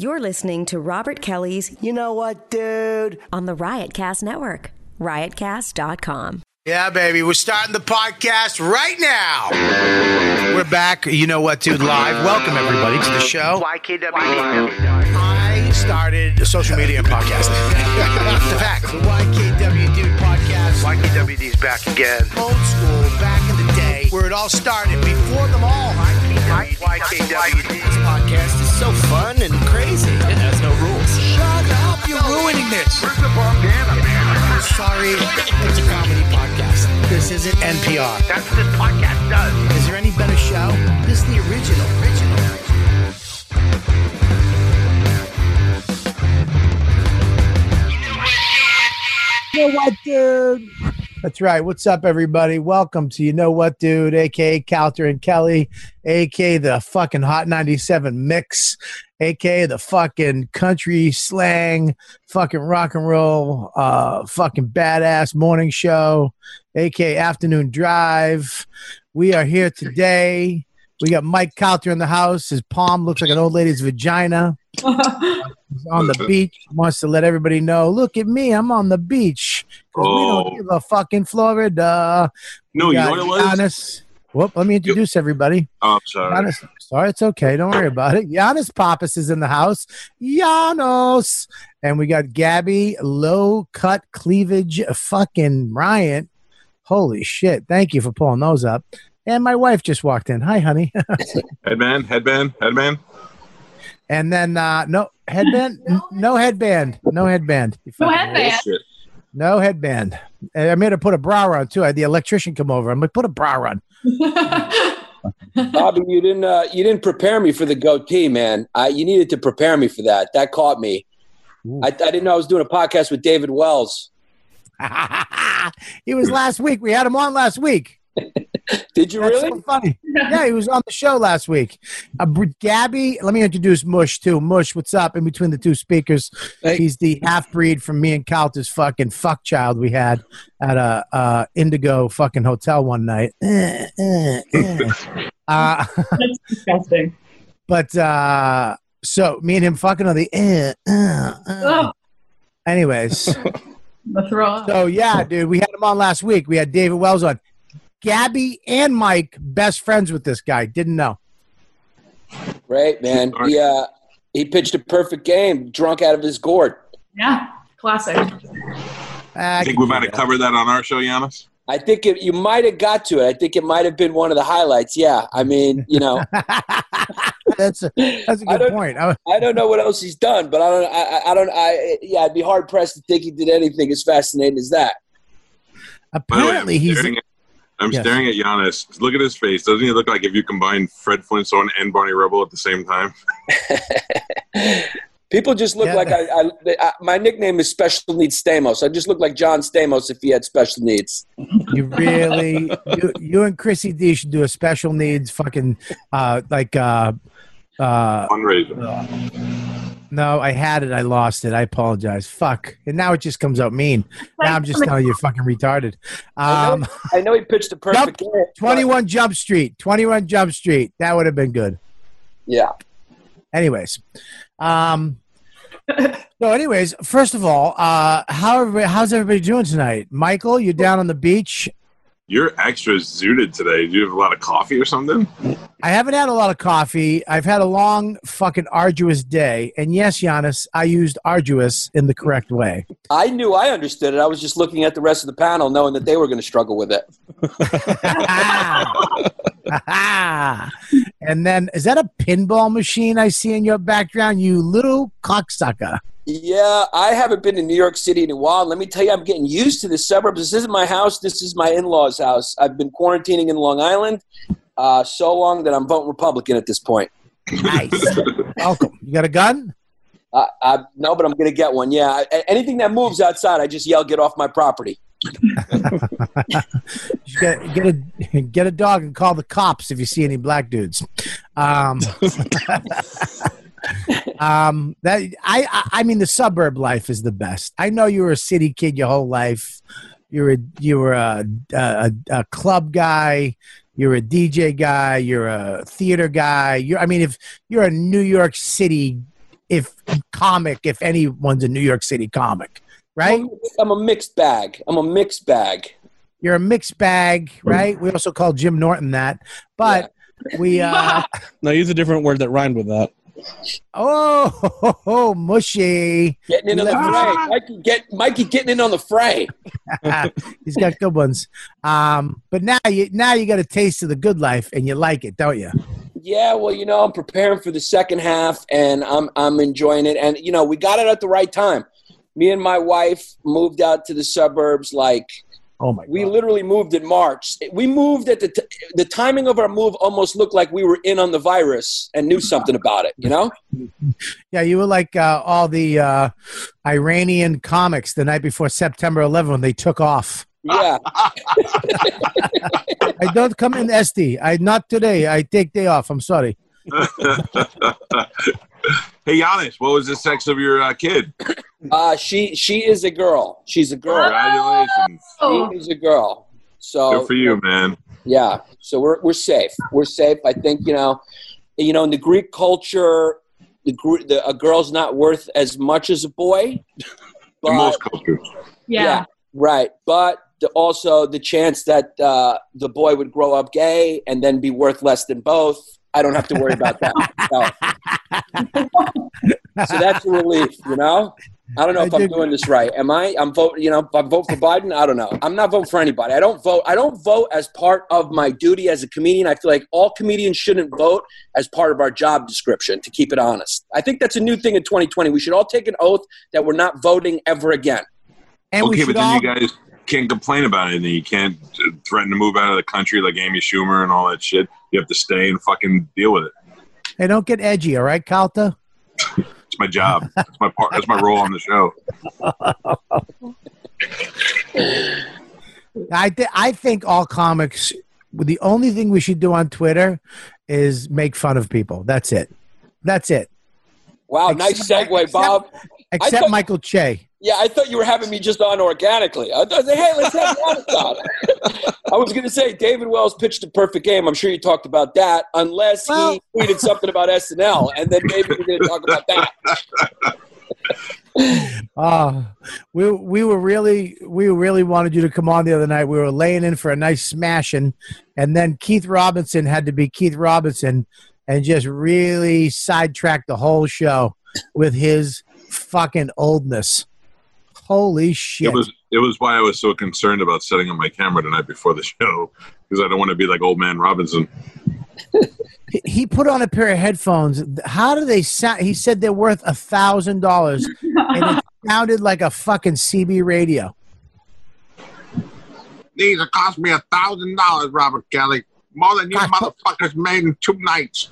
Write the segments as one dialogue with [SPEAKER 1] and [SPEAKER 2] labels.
[SPEAKER 1] You're listening to Robert Kelly's
[SPEAKER 2] You know what, dude?
[SPEAKER 1] on the Riotcast Network, riotcast.com.
[SPEAKER 2] Yeah, baby. We're starting the podcast right now. We're back. You know what, dude? Live. Welcome, everybody, to the show.
[SPEAKER 3] YKW.
[SPEAKER 2] I started social media and podcasting. the fact. The YKW Dude podcast.
[SPEAKER 3] YKWD's back again.
[SPEAKER 2] Old school, back in the day, where it all started before them all.
[SPEAKER 3] YKWD.
[SPEAKER 2] This podcast is so fun and crazy. It has no rules. Shut up. You're ruining this.
[SPEAKER 3] Where's the bandana, man?
[SPEAKER 2] Sorry, it's a comedy podcast. This isn't NPR.
[SPEAKER 3] That's what this podcast does.
[SPEAKER 2] Is there any better show? This is the original. Original. You know what, dude? That's right. What's up, everybody? Welcome to You Know What, Dude, aka Calta and Kelly, aka the fucking Hot 97 mix, aka the fucking country slang, fucking rock and roll, uh, fucking badass morning show, aka Afternoon Drive. We are here today. We got Mike Calta in the house. His palm looks like an old lady's vagina. He's on the beach. Wants to let everybody know. Look at me. I'm on the beach. 'Cause we
[SPEAKER 4] Oh.
[SPEAKER 2] don't give a fuck in Florida.
[SPEAKER 4] No,
[SPEAKER 2] We
[SPEAKER 4] you know what it was?
[SPEAKER 2] Giannis. Whoop, let me introduce everybody.
[SPEAKER 4] Oh, I'm sorry.
[SPEAKER 2] Giannis. Sorry, it's okay. Don't worry about it. Giannis Pappas is in the house. Giannis. And we got Gabby, low cut cleavage, fucking Bryant. Holy shit. Thank you for pulling those up. And my wife just walked in. Hi, honey.
[SPEAKER 4] Headband, headband, headband.
[SPEAKER 2] and then uh no headband, N- no headband, no headband.
[SPEAKER 5] No headband.
[SPEAKER 2] No headband. And I made her put a bra on too. I had the electrician come over. I'm like, put a bra on.
[SPEAKER 6] Bobby, you didn't uh, you didn't prepare me for the goatee, man. I, you needed to prepare me for that. That caught me. I, I didn't know I was doing a podcast with David Wells.
[SPEAKER 2] he was last week. We had him on last week.
[SPEAKER 6] Did you
[SPEAKER 2] That's
[SPEAKER 6] really?
[SPEAKER 2] so funny. Yeah, he was on the show last week. Uh, Gabby, let me introduce Mush too. Mush, what's up? In between the two speakers,
[SPEAKER 6] Hey.
[SPEAKER 2] he's the half breed from me and Calta's fucking fuck child we had at a uh, Indigo fucking hotel one night. Uh,
[SPEAKER 5] That's disgusting.
[SPEAKER 2] but uh, so me and him fucking on the. Eh, uh, uh.
[SPEAKER 5] Oh,
[SPEAKER 2] Anyways,
[SPEAKER 5] the throw
[SPEAKER 2] so yeah, dude, we had him on last week. We had David Wells on. Gabby and Mike, best friends with this guy. Didn't know.
[SPEAKER 6] Great, man.
[SPEAKER 4] All right.
[SPEAKER 6] He uh, he pitched a perfect game, drunk out of his gourd.
[SPEAKER 5] yeah, classic.
[SPEAKER 2] Ah,
[SPEAKER 4] I think we might have covered that on our show, Giannis.
[SPEAKER 6] I think it, you might have got to it. I think it might have been one of the highlights. Yeah, I mean, you know,
[SPEAKER 2] that's a, that's a
[SPEAKER 6] I
[SPEAKER 2] good
[SPEAKER 6] don't-
[SPEAKER 2] point. I,
[SPEAKER 6] I don't know what else he's done, but I don't. I, I- I don't. I yeah, I'd be hard pressed to think he did anything as fascinating as that.
[SPEAKER 4] By the way,
[SPEAKER 2] apparently, he's
[SPEAKER 4] at, I'm
[SPEAKER 2] Yes.
[SPEAKER 4] staring at Giannis. Look at his face. Doesn't he look like if you combine Fred Flintstone and Barney Rubble at the same time?
[SPEAKER 6] People just look
[SPEAKER 2] Yeah.
[SPEAKER 6] like I, I, I. My nickname is Special Needs Stamos. I just look like John Stamos if he had special needs.
[SPEAKER 2] you really you, you and Chrissy D should do a special needs fucking uh like uh uh
[SPEAKER 4] Fundraiser.
[SPEAKER 2] No I had it. I lost it. I apologize. Fuck. And now it just comes out mean. Now I'm just telling you fucking retarded. Um
[SPEAKER 6] I know he pitched a perfect game. but-
[SPEAKER 2] 21 Jump Street. 21 Jump Street. That would have been good.
[SPEAKER 6] Yeah.
[SPEAKER 2] anyways um so anyways first of all uh how everybody, how's everybody doing tonight? Michael you're down on the beach
[SPEAKER 4] You're extra zooted today. Do you have a lot of coffee or something?
[SPEAKER 2] i haven't had a lot of coffee i've had a long fucking arduous day and yes Giannis, i used arduous in the correct way
[SPEAKER 6] I knew I understood it. I was just looking at the rest of the panel, knowing that they were going to struggle with it.
[SPEAKER 2] and then is that a pinball machine i see in your background you little cocksucker
[SPEAKER 6] Yeah, I haven't been in New York City in a while. Let me tell you, I'm getting used to the suburbs. This isn't my house. This is my in-laws' house. I've been quarantining in Long Island uh, so long that I'm voting Republican at this point.
[SPEAKER 2] nice welcome you got a gun
[SPEAKER 6] Uh, I, no, but I'm going to get one. Yeah, I, anything that moves outside, I just yell, "Get off my property!"
[SPEAKER 2] Just get, get a get a dog and call the cops if you see any black dudes. Um, um, that I, I I mean the suburb life is the best. I know you were a city kid your whole life. You were you were a a, a club guy. You're a DJ guy. You're a theater guy. You're I mean if you're a New York City if comic, if anyone's a New York City comic, right?
[SPEAKER 6] I'm a- I'm a mixed bag. I'm a mixed bag.
[SPEAKER 2] You're a mixed bag, right? We also call Jim Norton that, but we uh
[SPEAKER 7] No, use a different word that rhymed with that.
[SPEAKER 2] Oh, mushy.
[SPEAKER 6] Getting in on the fray. Mikey, get, Mikey getting in on the fray.
[SPEAKER 2] He's got good ones. Um, but now you now you got a taste of the good life and you like it, don't you?
[SPEAKER 6] Yeah, well, you know, I'm preparing for the second half and I'm I'm enjoying it. And you know, we got it at the right time. Me and my wife moved out to the suburbs like
[SPEAKER 2] Oh my
[SPEAKER 6] we literally moved in March. We moved at the t- the timing of our move almost looked like we were in on the virus and knew something about it, you know?
[SPEAKER 2] Yeah, you were like uh, all the uh, Iranian comics the night before September 11 when they took off.
[SPEAKER 6] Yeah.
[SPEAKER 2] I don't come in SD. I not today. I take day off. I'm sorry.
[SPEAKER 4] hey, Giannis, what was the sex of your uh, kid?
[SPEAKER 6] Uh she she is a girl. She's a girl.
[SPEAKER 4] Congratulations.
[SPEAKER 5] Oh,
[SPEAKER 6] She is a girl. So
[SPEAKER 4] Good for you, man.
[SPEAKER 6] Yeah, so we're we're safe. We're safe. I think you know, you know, in the Greek culture, the, Gre- the a girl's not worth as much as a boy.
[SPEAKER 4] In
[SPEAKER 6] But,
[SPEAKER 4] most cultures.
[SPEAKER 5] yeah.
[SPEAKER 6] yeah, right. But the, also the chance that uh, the boy would grow up gay and then be worth less than both. I don't have to worry about that. So, so that's a relief, you know. I don't know
[SPEAKER 2] I
[SPEAKER 6] if I'm doing this right. Am I? I'm voting. You know, if I vote for Biden, I don't know. I'm not voting for anybody. I don't vote. I don't vote as part of my duty as a comedian. I feel like all comedians shouldn't vote as part of our job description. To keep it honest, I think that's a new thing in 2020. We should all take an oath that we're not voting ever again.
[SPEAKER 2] And we
[SPEAKER 4] okay, but then
[SPEAKER 2] all,
[SPEAKER 4] you guys can't complain about it. And you can't uh, threaten to move out of the country like Amy Schumer and all that shit. You have to stay and fucking deal with it.
[SPEAKER 2] Hey, don't get edgy, all right, Calta?
[SPEAKER 4] It's my job. That's my part. That's my role on the show.
[SPEAKER 2] I th- I think all comics. The only thing we should do on Twitter is make fun of people. That's it. That's it.
[SPEAKER 6] Wow,
[SPEAKER 2] Except-
[SPEAKER 6] nice segue, Bob.
[SPEAKER 2] Except
[SPEAKER 6] thought-
[SPEAKER 2] Michael Che.
[SPEAKER 6] Yeah, I thought you were having me just on organically. I thought, hey, let's have Giannis on. I was going to say David Wells pitched a perfect game. I'm sure you talked about that, unless
[SPEAKER 2] Well-
[SPEAKER 6] he tweeted something about SNL, and then maybe we're going to talk about that.
[SPEAKER 2] Oh, we we were really we really wanted you to come on the other night. We were laying in for a nice smashing, and then Keith Robinson had to be Keith Robinson and just really sidetracked the whole show with his fucking oldness. Holy shit!
[SPEAKER 4] It was it was why I was so concerned about setting up my camera tonight before the show because I don't want to be like old man Robinson.
[SPEAKER 2] He- he put on a pair of headphones. How do they sound? He said they're worth a thousand dollars, and it sounded like a fucking CB radio.
[SPEAKER 4] These will cost me a thousand dollars, Robert Kelly. More than you
[SPEAKER 2] God,
[SPEAKER 4] motherfuckers made in two nights.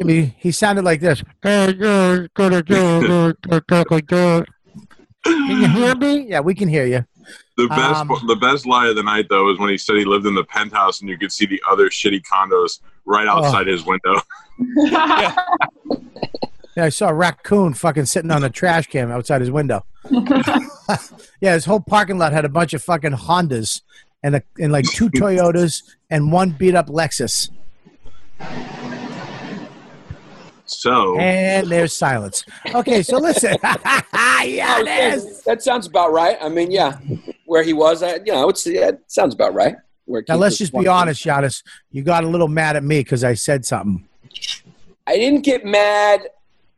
[SPEAKER 2] I mean, he sounded like this. Can you hear me? Yeah, we can hear you.
[SPEAKER 4] The best
[SPEAKER 2] Um,
[SPEAKER 4] the best lie of the night though was when he said he lived in the penthouse and you could see the other shitty condos right outside his window.
[SPEAKER 2] Yeah, I saw a raccoon fucking sitting on a trash can outside his window. yeah, his whole parking lot had a bunch of fucking Hondas and a, and like two Toyotas and one beat up Lexus.
[SPEAKER 4] So
[SPEAKER 2] And there's silence. Okay, so listen. yeah, oh, it is.
[SPEAKER 6] That sounds about right. I mean, yeah, where he was, I, you know, it's yeah, it sounds about right. Where
[SPEAKER 2] Now let's just be honest, Giannis. You got a little mad at me because I said something.
[SPEAKER 6] I didn't get mad.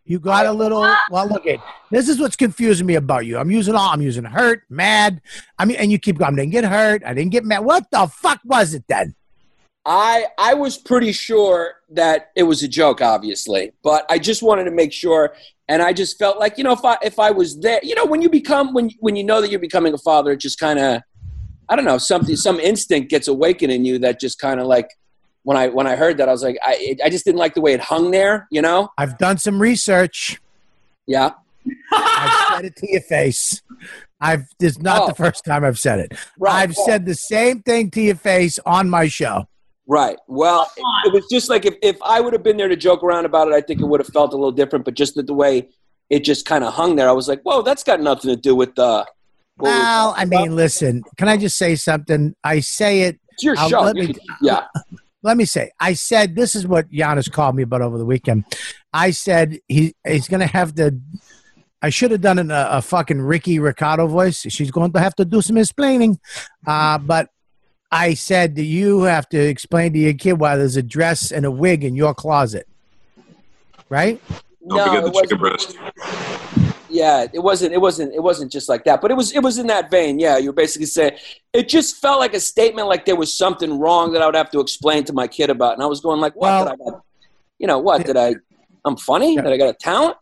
[SPEAKER 2] You got a little. Well, look at this is what's confusing me about you. I'm using all. I'm using hurt, mad. I mean, and you keep going. I didn't get hurt. I didn't get mad. What the fuck was it then?
[SPEAKER 6] I I was pretty sure that it was a joke, obviously, but I just wanted to make sure. And I just felt like you know if I if I was there, you know, when you become when when you know that you're becoming a father, it just kind of I don't know something some instinct gets awakened in you that just kind of like when I when I heard that I was like I I just didn't like the way it hung there, you know?
[SPEAKER 2] I've done some research.
[SPEAKER 6] Yeah.
[SPEAKER 2] I've said it to your face. I've. This is not
[SPEAKER 6] Oh.
[SPEAKER 2] the first time I've said it.
[SPEAKER 6] Right.
[SPEAKER 2] I've said the same thing to your face on my show.
[SPEAKER 6] Right. Well, it, it was just like if, if I would have been there to joke around about it, I think it would have felt a little different. But just the, the way it just kind of hung there, I was like, whoa, that's got nothing to do with uh, what we're
[SPEAKER 2] Well,
[SPEAKER 6] talking
[SPEAKER 2] I
[SPEAKER 6] about.
[SPEAKER 2] mean, listen. Can I just say something? I say it.
[SPEAKER 6] it's your
[SPEAKER 2] I'll-
[SPEAKER 6] show.
[SPEAKER 2] let
[SPEAKER 6] You
[SPEAKER 2] me-
[SPEAKER 6] can- yeah.
[SPEAKER 2] let me say, I said this is what Giannis called me about over the weekend. I said he he's going to have to. I should have done an, a, a fucking Ricky Ricardo voice. She's going to have to do some explaining, uh, but I said that you have to explain to your kid why there's a dress and a wig in your closet, right?
[SPEAKER 4] Don't forget the chicken breast.
[SPEAKER 6] Yeah, it wasn't. It wasn't. It wasn't just like that. But it was. It was in that vein. Yeah, you were basically saying it just felt like a statement, like there was something wrong that I would have to explain to my kid about, and I was going like, "What
[SPEAKER 2] Well-
[SPEAKER 6] did I? got- You know, what did I? I'm funny.
[SPEAKER 2] Yeah.
[SPEAKER 6] That I got a talent?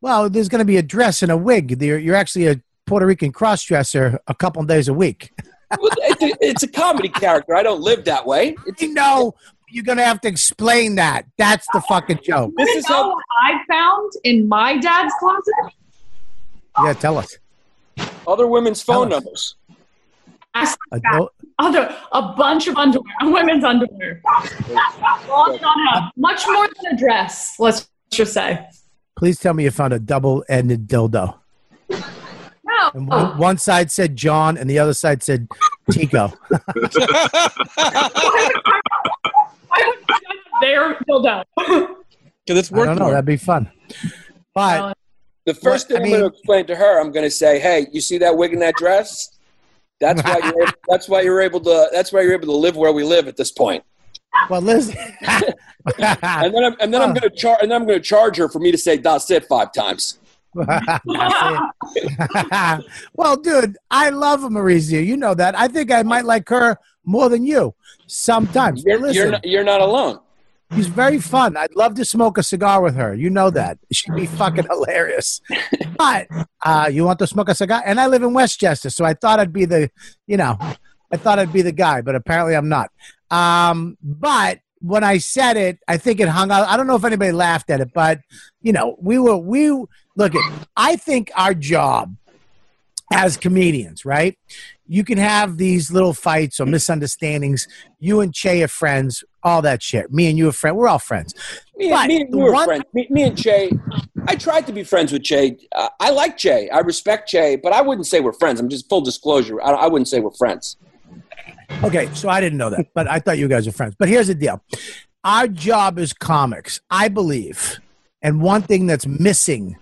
[SPEAKER 2] Well, there's going to be a dress and a wig. You're, you're actually a Puerto Rican cross dresser a couple days a week.
[SPEAKER 6] Well, it's, a, it's a comedy character. I don't live that way. It's,
[SPEAKER 2] You know, you're going to have to explain that. That's the fucking joke.
[SPEAKER 6] this is
[SPEAKER 5] know
[SPEAKER 6] how.
[SPEAKER 5] what I found in my dad's closet?
[SPEAKER 2] Yeah, tell us.
[SPEAKER 6] Other women's phone
[SPEAKER 2] us.
[SPEAKER 6] numbers.
[SPEAKER 5] Ask
[SPEAKER 2] A
[SPEAKER 5] Other, a bunch of underwear, women's underwear. On and on. Much more than a dress, let's just say.
[SPEAKER 2] please tell me you found a double-ended dildo.
[SPEAKER 5] No.
[SPEAKER 2] And one, one side said John, and the other side said Tico.
[SPEAKER 5] I would there dildo.
[SPEAKER 7] Because it's
[SPEAKER 2] I
[SPEAKER 7] worth
[SPEAKER 2] don't know.
[SPEAKER 7] more.
[SPEAKER 2] That'd be fun. But
[SPEAKER 6] The first
[SPEAKER 2] What-
[SPEAKER 6] thing
[SPEAKER 2] I
[SPEAKER 6] I'm going to explain to her, I'm going to say, "Hey, you see that wig and that dress? That's why you're. Able, that's why you're able to. That's why you're able to live where we live at this point."
[SPEAKER 2] well, listen.
[SPEAKER 6] And then I'm, and then I'm going to charge. And then I'm going to charge her for me to say "that's it" five times.
[SPEAKER 2] well, dude, I love Marizia. You know that. I think I might like her more than you sometimes.
[SPEAKER 6] You're,
[SPEAKER 2] Listen,
[SPEAKER 6] you're not, you're not alone.
[SPEAKER 2] she's very fun. I'd love to smoke a cigar with her. You know that. She'd be fucking hilarious. But uh, you want to smoke a cigar? And I live in Westchester, so I thought I'd be the, you know, I thought I'd be the guy, but apparently I'm not. Um, but when I said it, I think it hung out. I don't know if anybody laughed at it, but you know, we were we look at. I think our job as comedians, right? You can have these little fights or misunderstandings. You and Che are friends, all that shit. Me and you are friends. We're all friends.
[SPEAKER 6] Me,
[SPEAKER 2] But
[SPEAKER 6] me and you
[SPEAKER 2] one-
[SPEAKER 6] friends. Me, me and Che. I tried to be friends with Che. Uh, I like Che. I respect Che, but I wouldn't say we're friends. I'm just full disclosure. I, I wouldn't say we're friends.
[SPEAKER 2] Okay, so I didn't know that, but I thought you guys were friends. But here's the deal our job is comics, I believe. And one thing that's missing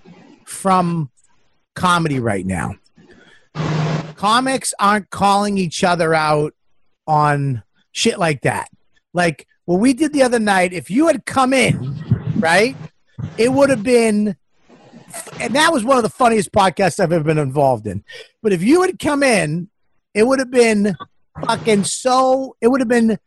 [SPEAKER 2] from comedy right now comics aren't calling each other out on shit like that. Like what we did the other night, if you had come in, right, it would have been, and that was one of the funniest podcasts I've ever been involved in. But if you had come in, it would have been fucking so it would have been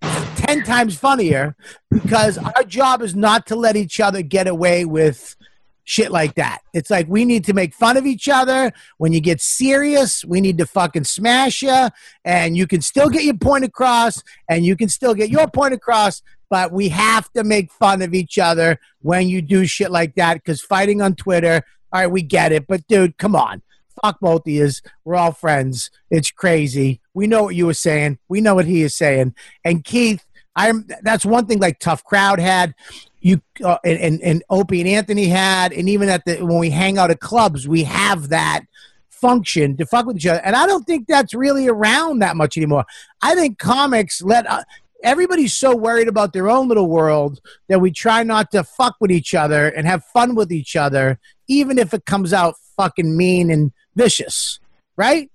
[SPEAKER 2] 10 times funnier because our job is not to let each other get away with shit like that. It's like we need to make fun of each other. When you get serious, we need to fucking smash you and you can still get your point across and you can still get your point across, but we have to make fun of each other when you do shit like that because fighting on Twitter, all right, we get it, but dude, come on fuck both of yous. We're all friends. It's crazy. We know what you were saying. We know what he is saying. And Keith, I'm that's one thing like Tough Crowd had. You uh, and, and and Opie and Anthony had, and even at the when we hang out at clubs, we have that function to fuck with each other. And I don't think that's really around that much anymore. I think comics let. Uh, Everybody's so worried about their own little world that we try not to fuck with each other and have fun with each other, even if it comes out fucking mean and vicious, right?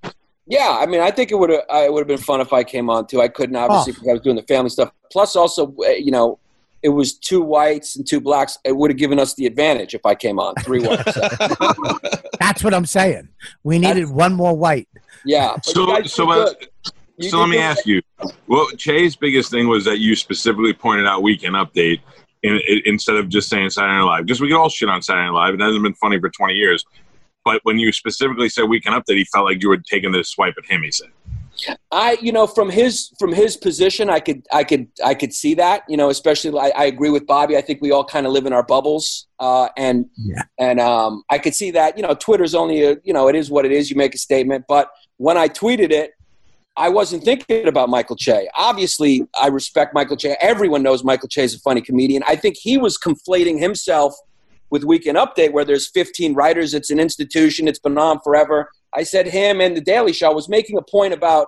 [SPEAKER 6] Yeah, I mean, I think it would have it would have been fun if I came on too. I couldn't obviously
[SPEAKER 2] Oh.
[SPEAKER 6] because I was doing the family stuff. Plus, also, uh, you know, it was two whites and two blacks. It would have given us the advantage if I came on three whites. So,
[SPEAKER 2] That's what I'm saying. We needed one more white.
[SPEAKER 6] yeah.
[SPEAKER 4] So, so, uh, so let me
[SPEAKER 6] good.
[SPEAKER 4] ask you. Well, Che's biggest thing was that you specifically pointed out Weekend Update in, in, instead of just saying Saturday Night Live. Because we get all shit on Saturday Night Live. It hasn't been funny for 20 years. But when you specifically said Weekend Update, he felt like you were taking this swipe at him, he said.
[SPEAKER 6] I, you know, from his from his position, I could I could I could see that. You know, especially I, I agree with Bobby. I think we all kind of live in our bubbles, uh, and
[SPEAKER 2] Yeah.
[SPEAKER 6] and um, I could see that. You know, Twitter's only a you know it is what it is. You make a statement, but when I tweeted it, I wasn't thinking about Michael Che. Obviously, I respect Michael Che. Everyone knows Michael Che is a funny comedian. I think he was conflating himself with Weekend Update, where there's 15 writers. It's an institution. It's been on forever. I said him and the Daily Show was making a point about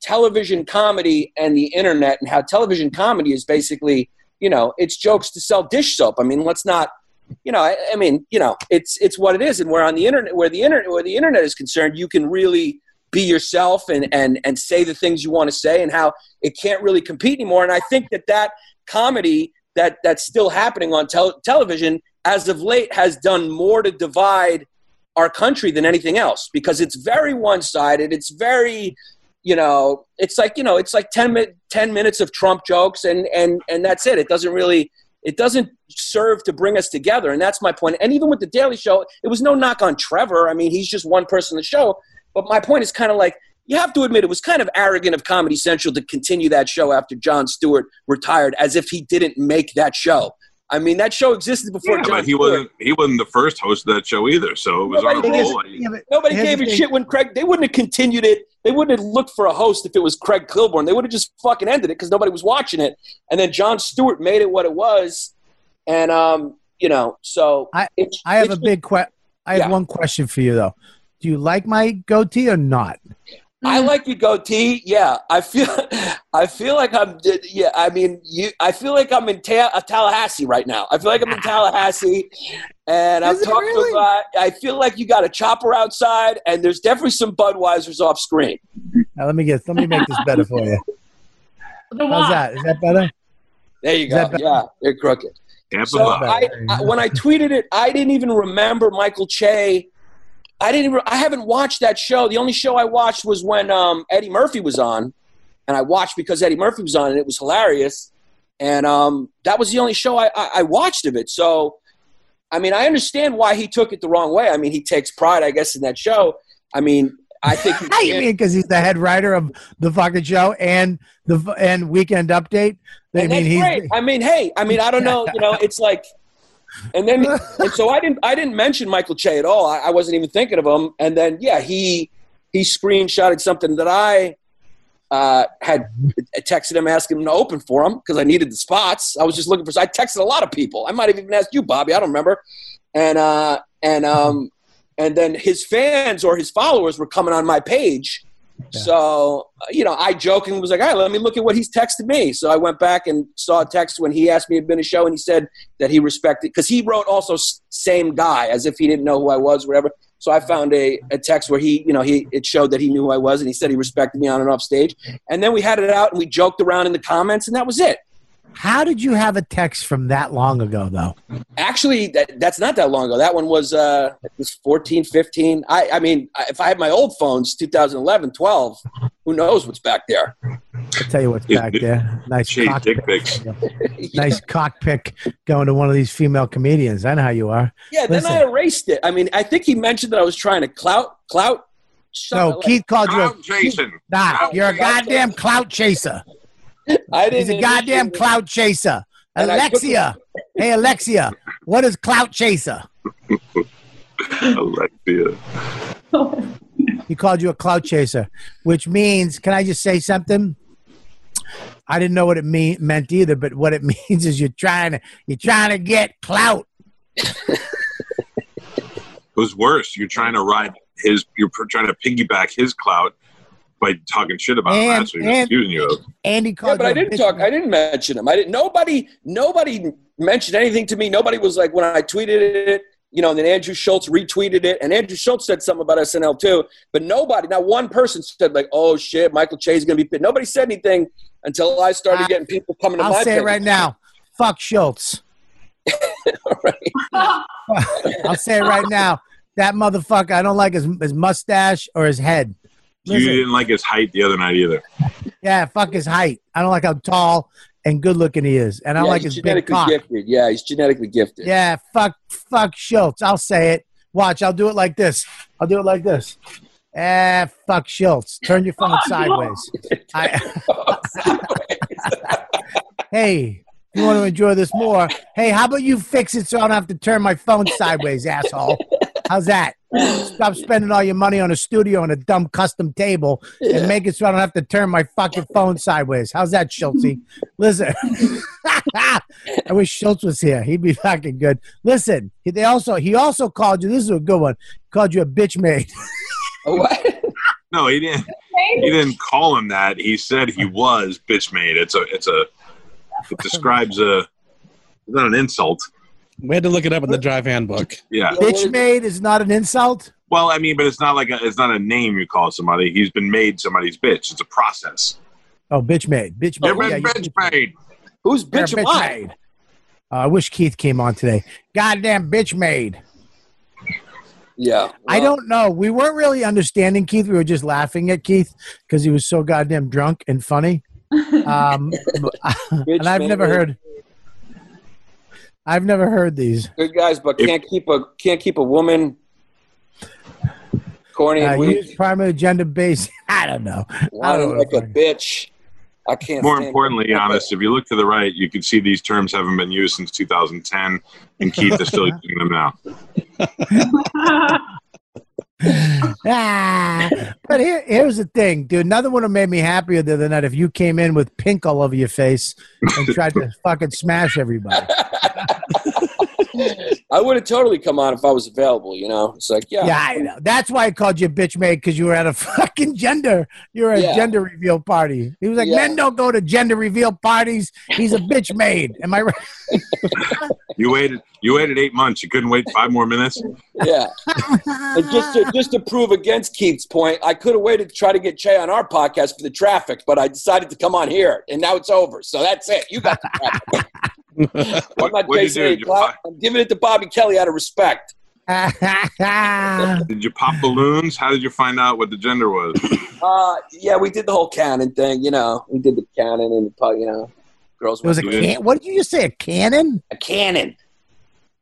[SPEAKER 6] television comedy and the internet and how television comedy is basically, you know, it's jokes to sell dish soap. I mean, let's not, you know, I, I mean, you know, it's it's what it is. And where on the internet, where the internet, where the internet is concerned, you can really be yourself and and and say the things you want to say, and how it can't really compete anymore. And I think that that comedy that that's still happening on tel- television as of late has done more to divide our country than anything else because it's very one-sided. It's very you know it's like you know it's like 10, mi- 10 minutes of trump jokes and and and that's it. It doesn't really it doesn't serve to bring us together and that's my point. And even with the daily show it was no knock on trevor. I mean he's just one person in the show. But my point is kind of like you have to admit it was kind of arrogant of comedy central to continue that show after jon stewart retired as if he didn't make that show i mean that show existed before
[SPEAKER 4] Yeah,
[SPEAKER 6] jon
[SPEAKER 4] but he
[SPEAKER 6] stewart.
[SPEAKER 4] wasn't he wasn't the first host of that show either. So it was on a
[SPEAKER 6] Nobody
[SPEAKER 4] roll.
[SPEAKER 2] Yeah,
[SPEAKER 6] Nobody gave a
[SPEAKER 2] thing.
[SPEAKER 6] shit when Craig. They wouldn't have continued it. They wouldn't have looked for a host if it was Craig Kilborn. They would have just fucking ended it because nobody was watching it. And then John Stewart made it what it was. And um, you know, so
[SPEAKER 2] I-
[SPEAKER 6] it's,
[SPEAKER 2] I have a big question. I have
[SPEAKER 6] Yeah.
[SPEAKER 2] one question for you though. Do you like my goatee or not?
[SPEAKER 6] I like your goatee. Yeah, I feel. I feel like I'm. Yeah, I mean, you. I feel like I'm in Ta- uh, Tallahassee right now. I feel like I'm in Tallahassee, and I'm
[SPEAKER 2] Is it
[SPEAKER 6] talking
[SPEAKER 2] really?
[SPEAKER 6] about. I feel like you got a chopper outside, and there's definitely some Budweisers off screen.
[SPEAKER 2] Now, let me get let me make this better for you. How's that? Is that better?
[SPEAKER 6] There you
[SPEAKER 2] Is
[SPEAKER 6] go. Yeah, they're crooked.
[SPEAKER 4] Tampa
[SPEAKER 6] So I, I, when I tweeted it, I didn't even remember Michael Che. I didn't. Even, I haven't watched that show. The only show I watched was when um, Eddie Murphy was on, and I watched because Eddie Murphy was on, and it was hilarious. And um, that was the only show I, I, I watched of it. So, I mean, I understand why he took it the wrong way. I mean, he takes pride, I guess, in that show. I mean, I think. he
[SPEAKER 2] How you mean? Because he's the head writer of the fucking show and the and Weekend Update. They
[SPEAKER 6] and
[SPEAKER 2] mean
[SPEAKER 6] that's
[SPEAKER 2] he's
[SPEAKER 6] great. I mean, hey, I mean, I don't know, you know, it's like, and then, and so I didn't, I didn't mention Michael Che at all. I, I wasn't even thinking of him. And then, yeah, he he screenshotted something that I uh, had texted him, asking him to open for him because I needed the spots. I was just looking for. I texted a lot of people. I might have even asked you, Bobby. I don't remember. And uh, and um, and then his fans or his followers were coming on my page. So, uh, you know, I jokingly was like, all right, let me look at what he's texted me. So I went back and saw a text when he asked me to be in a show and he said that he respected, because he wrote also same guy as if he didn't know who I was, whatever. So I found a, a text where he, you know, he it showed that he knew who I was and he said he respected me on and off stage. And then we had it out and we joked around in the comments and that was it.
[SPEAKER 2] How did you have a text from that long ago, though?
[SPEAKER 6] Actually, that, that's not that long ago. That one was, uh, it was 14, 15. I, I mean, if I had my old phones, 2011, 12, who knows what's back there.
[SPEAKER 2] I'll tell you what's back there. Nice
[SPEAKER 4] Shady
[SPEAKER 2] cock
[SPEAKER 4] dick pics.
[SPEAKER 2] Nice cock pick going to one of these female comedians. I know how you are.
[SPEAKER 6] Yeah, then
[SPEAKER 2] Listen.
[SPEAKER 6] I erased it. I mean, I think he mentioned that I was trying to clout, clout.
[SPEAKER 2] No,
[SPEAKER 6] something
[SPEAKER 2] Keith called you a
[SPEAKER 4] Clout Jason.
[SPEAKER 2] Nah,
[SPEAKER 4] Clout
[SPEAKER 2] you're a goddamn clout chaser.
[SPEAKER 6] Like- I
[SPEAKER 2] He's
[SPEAKER 6] didn't.
[SPEAKER 2] a goddamn
[SPEAKER 6] initially-
[SPEAKER 2] clout chaser.
[SPEAKER 6] And
[SPEAKER 2] Alexa. Hey, Alexa. What is clout chaser?
[SPEAKER 4] Alexa.
[SPEAKER 2] He called you a clout chaser, which means, can I just say something? I didn't know what it mean, meant either, but what it means is you're trying to you're trying to get clout.
[SPEAKER 4] It was worse. You're trying to ride his. You're trying to piggyback his clout by talking shit about him.
[SPEAKER 2] And-
[SPEAKER 4] That's what he
[SPEAKER 2] and-
[SPEAKER 4] accusing you of.
[SPEAKER 2] And he
[SPEAKER 6] Yeah, but
[SPEAKER 2] you
[SPEAKER 6] I
[SPEAKER 2] a
[SPEAKER 6] didn't
[SPEAKER 2] bitch.
[SPEAKER 6] talk. I didn't mention him. I didn't. Nobody. Nobody mentioned anything to me. Nobody was like when I tweeted it. You know, and then Andrew Schulz retweeted it, and Andrew Schulz said something about SNL too. But nobody, not one person said like, "Oh shit, Michael Che is going to be." pit-" Nobody said anything until I started
[SPEAKER 2] I-
[SPEAKER 6] getting people coming to
[SPEAKER 2] I'll
[SPEAKER 6] my
[SPEAKER 2] say it
[SPEAKER 6] page.
[SPEAKER 2] right now. Fuck Schulz. I'll say it right now. That motherfucker, I don't like his, his mustache or his head.
[SPEAKER 4] You didn't like his height the other night either.
[SPEAKER 2] yeah, fuck his height. I don't like how tall and good looking he is. And I
[SPEAKER 6] Yeah,
[SPEAKER 2] like
[SPEAKER 6] he's
[SPEAKER 2] his big cock.
[SPEAKER 6] gifted. Yeah, he's genetically gifted.
[SPEAKER 2] Yeah, fuck, fuck Schulz. I'll say it. Watch, I'll do it like this. I'll do it like this. Eh, fuck Schulz. Turn your phone sideways. I, hey, you want to enjoy this more? Hey, how about you fix it so I don't have to turn my phone sideways, asshole? How's that? Stop spending all your money on a studio and a dumb custom table and make it so I don't have to turn my fucking phone sideways. How's that, Schulz? Listen, I wish Schulz was here. He'd be fucking good. Listen, he- they also he also called you. This is a good one. Called you a bitch maid.
[SPEAKER 6] what?
[SPEAKER 4] No, he didn't. he didn't call him that. He said he was bitch made. It's a it's a it describes a it's not an insult.
[SPEAKER 7] We had to look it up in the drive handbook.
[SPEAKER 4] Yeah.
[SPEAKER 2] Bitch made is not an insult.
[SPEAKER 4] Well, I mean, but it's not like a, it's not a name you call somebody. He's been made somebody's bitch. It's a process.
[SPEAKER 2] Oh, bitch made. Bitch made.
[SPEAKER 4] You've
[SPEAKER 2] Yeah, you-
[SPEAKER 4] bitch made.
[SPEAKER 6] Who's
[SPEAKER 2] You're a
[SPEAKER 6] bitch? Why?
[SPEAKER 2] made. Uh, I wish Keith came on today. Goddamn bitch made.
[SPEAKER 6] Yeah.
[SPEAKER 2] I
[SPEAKER 6] well,
[SPEAKER 2] don't know. We weren't really understanding Keith. We were just laughing at Keith because he was so goddamn drunk and funny. Um, and I've never
[SPEAKER 6] made.
[SPEAKER 2] heard. I've never heard these.
[SPEAKER 6] Good guys, but
[SPEAKER 4] If-
[SPEAKER 6] can't keep a can't keep a woman corny
[SPEAKER 2] Uh,
[SPEAKER 6] and weak.
[SPEAKER 2] use primary gender based. I don't know. I don't
[SPEAKER 6] like
[SPEAKER 2] know.
[SPEAKER 6] a bitch. I can't.
[SPEAKER 4] More importantly, honest, if you look to the right, you can see these terms haven't been used since 2010, and Keith is still using them now.
[SPEAKER 2] ah, but here, here's the thing, dude. Nothing would have made me happier the other night if you came in with pink all over your face and tried to fucking smash everybody.
[SPEAKER 6] I would have totally come on if I was available. You know, it's like yeah,
[SPEAKER 2] Yeah, I know. That's why I called you a bitch maid because you were at a fucking gender. You were at
[SPEAKER 6] Yeah.
[SPEAKER 2] a gender reveal party. He was like,
[SPEAKER 6] Yeah.
[SPEAKER 2] men don't go to gender reveal parties. He's a bitch maid. Am I right?
[SPEAKER 4] You waited. You waited eight months. You couldn't wait five more minutes.
[SPEAKER 6] yeah. And just to, just to prove against Keith's point, I could have waited to try to get Che on our podcast for the traffic, but I decided to come on here, and now it's over. So that's it. You got the traffic. I'm not
[SPEAKER 4] what'd you
[SPEAKER 6] chasing
[SPEAKER 4] do?
[SPEAKER 6] any
[SPEAKER 4] Did you,
[SPEAKER 6] clout.
[SPEAKER 4] pop,
[SPEAKER 6] I'm giving it to Bobby Kelly out of respect.
[SPEAKER 4] did you pop balloons? How did you find out what the gender was?
[SPEAKER 6] Uh, yeah, we did the whole cannon thing. You know, we did the cannon and the you know, girls.
[SPEAKER 2] it was a
[SPEAKER 6] went-
[SPEAKER 2] can. What did you just say? A cannon?
[SPEAKER 6] a cannon.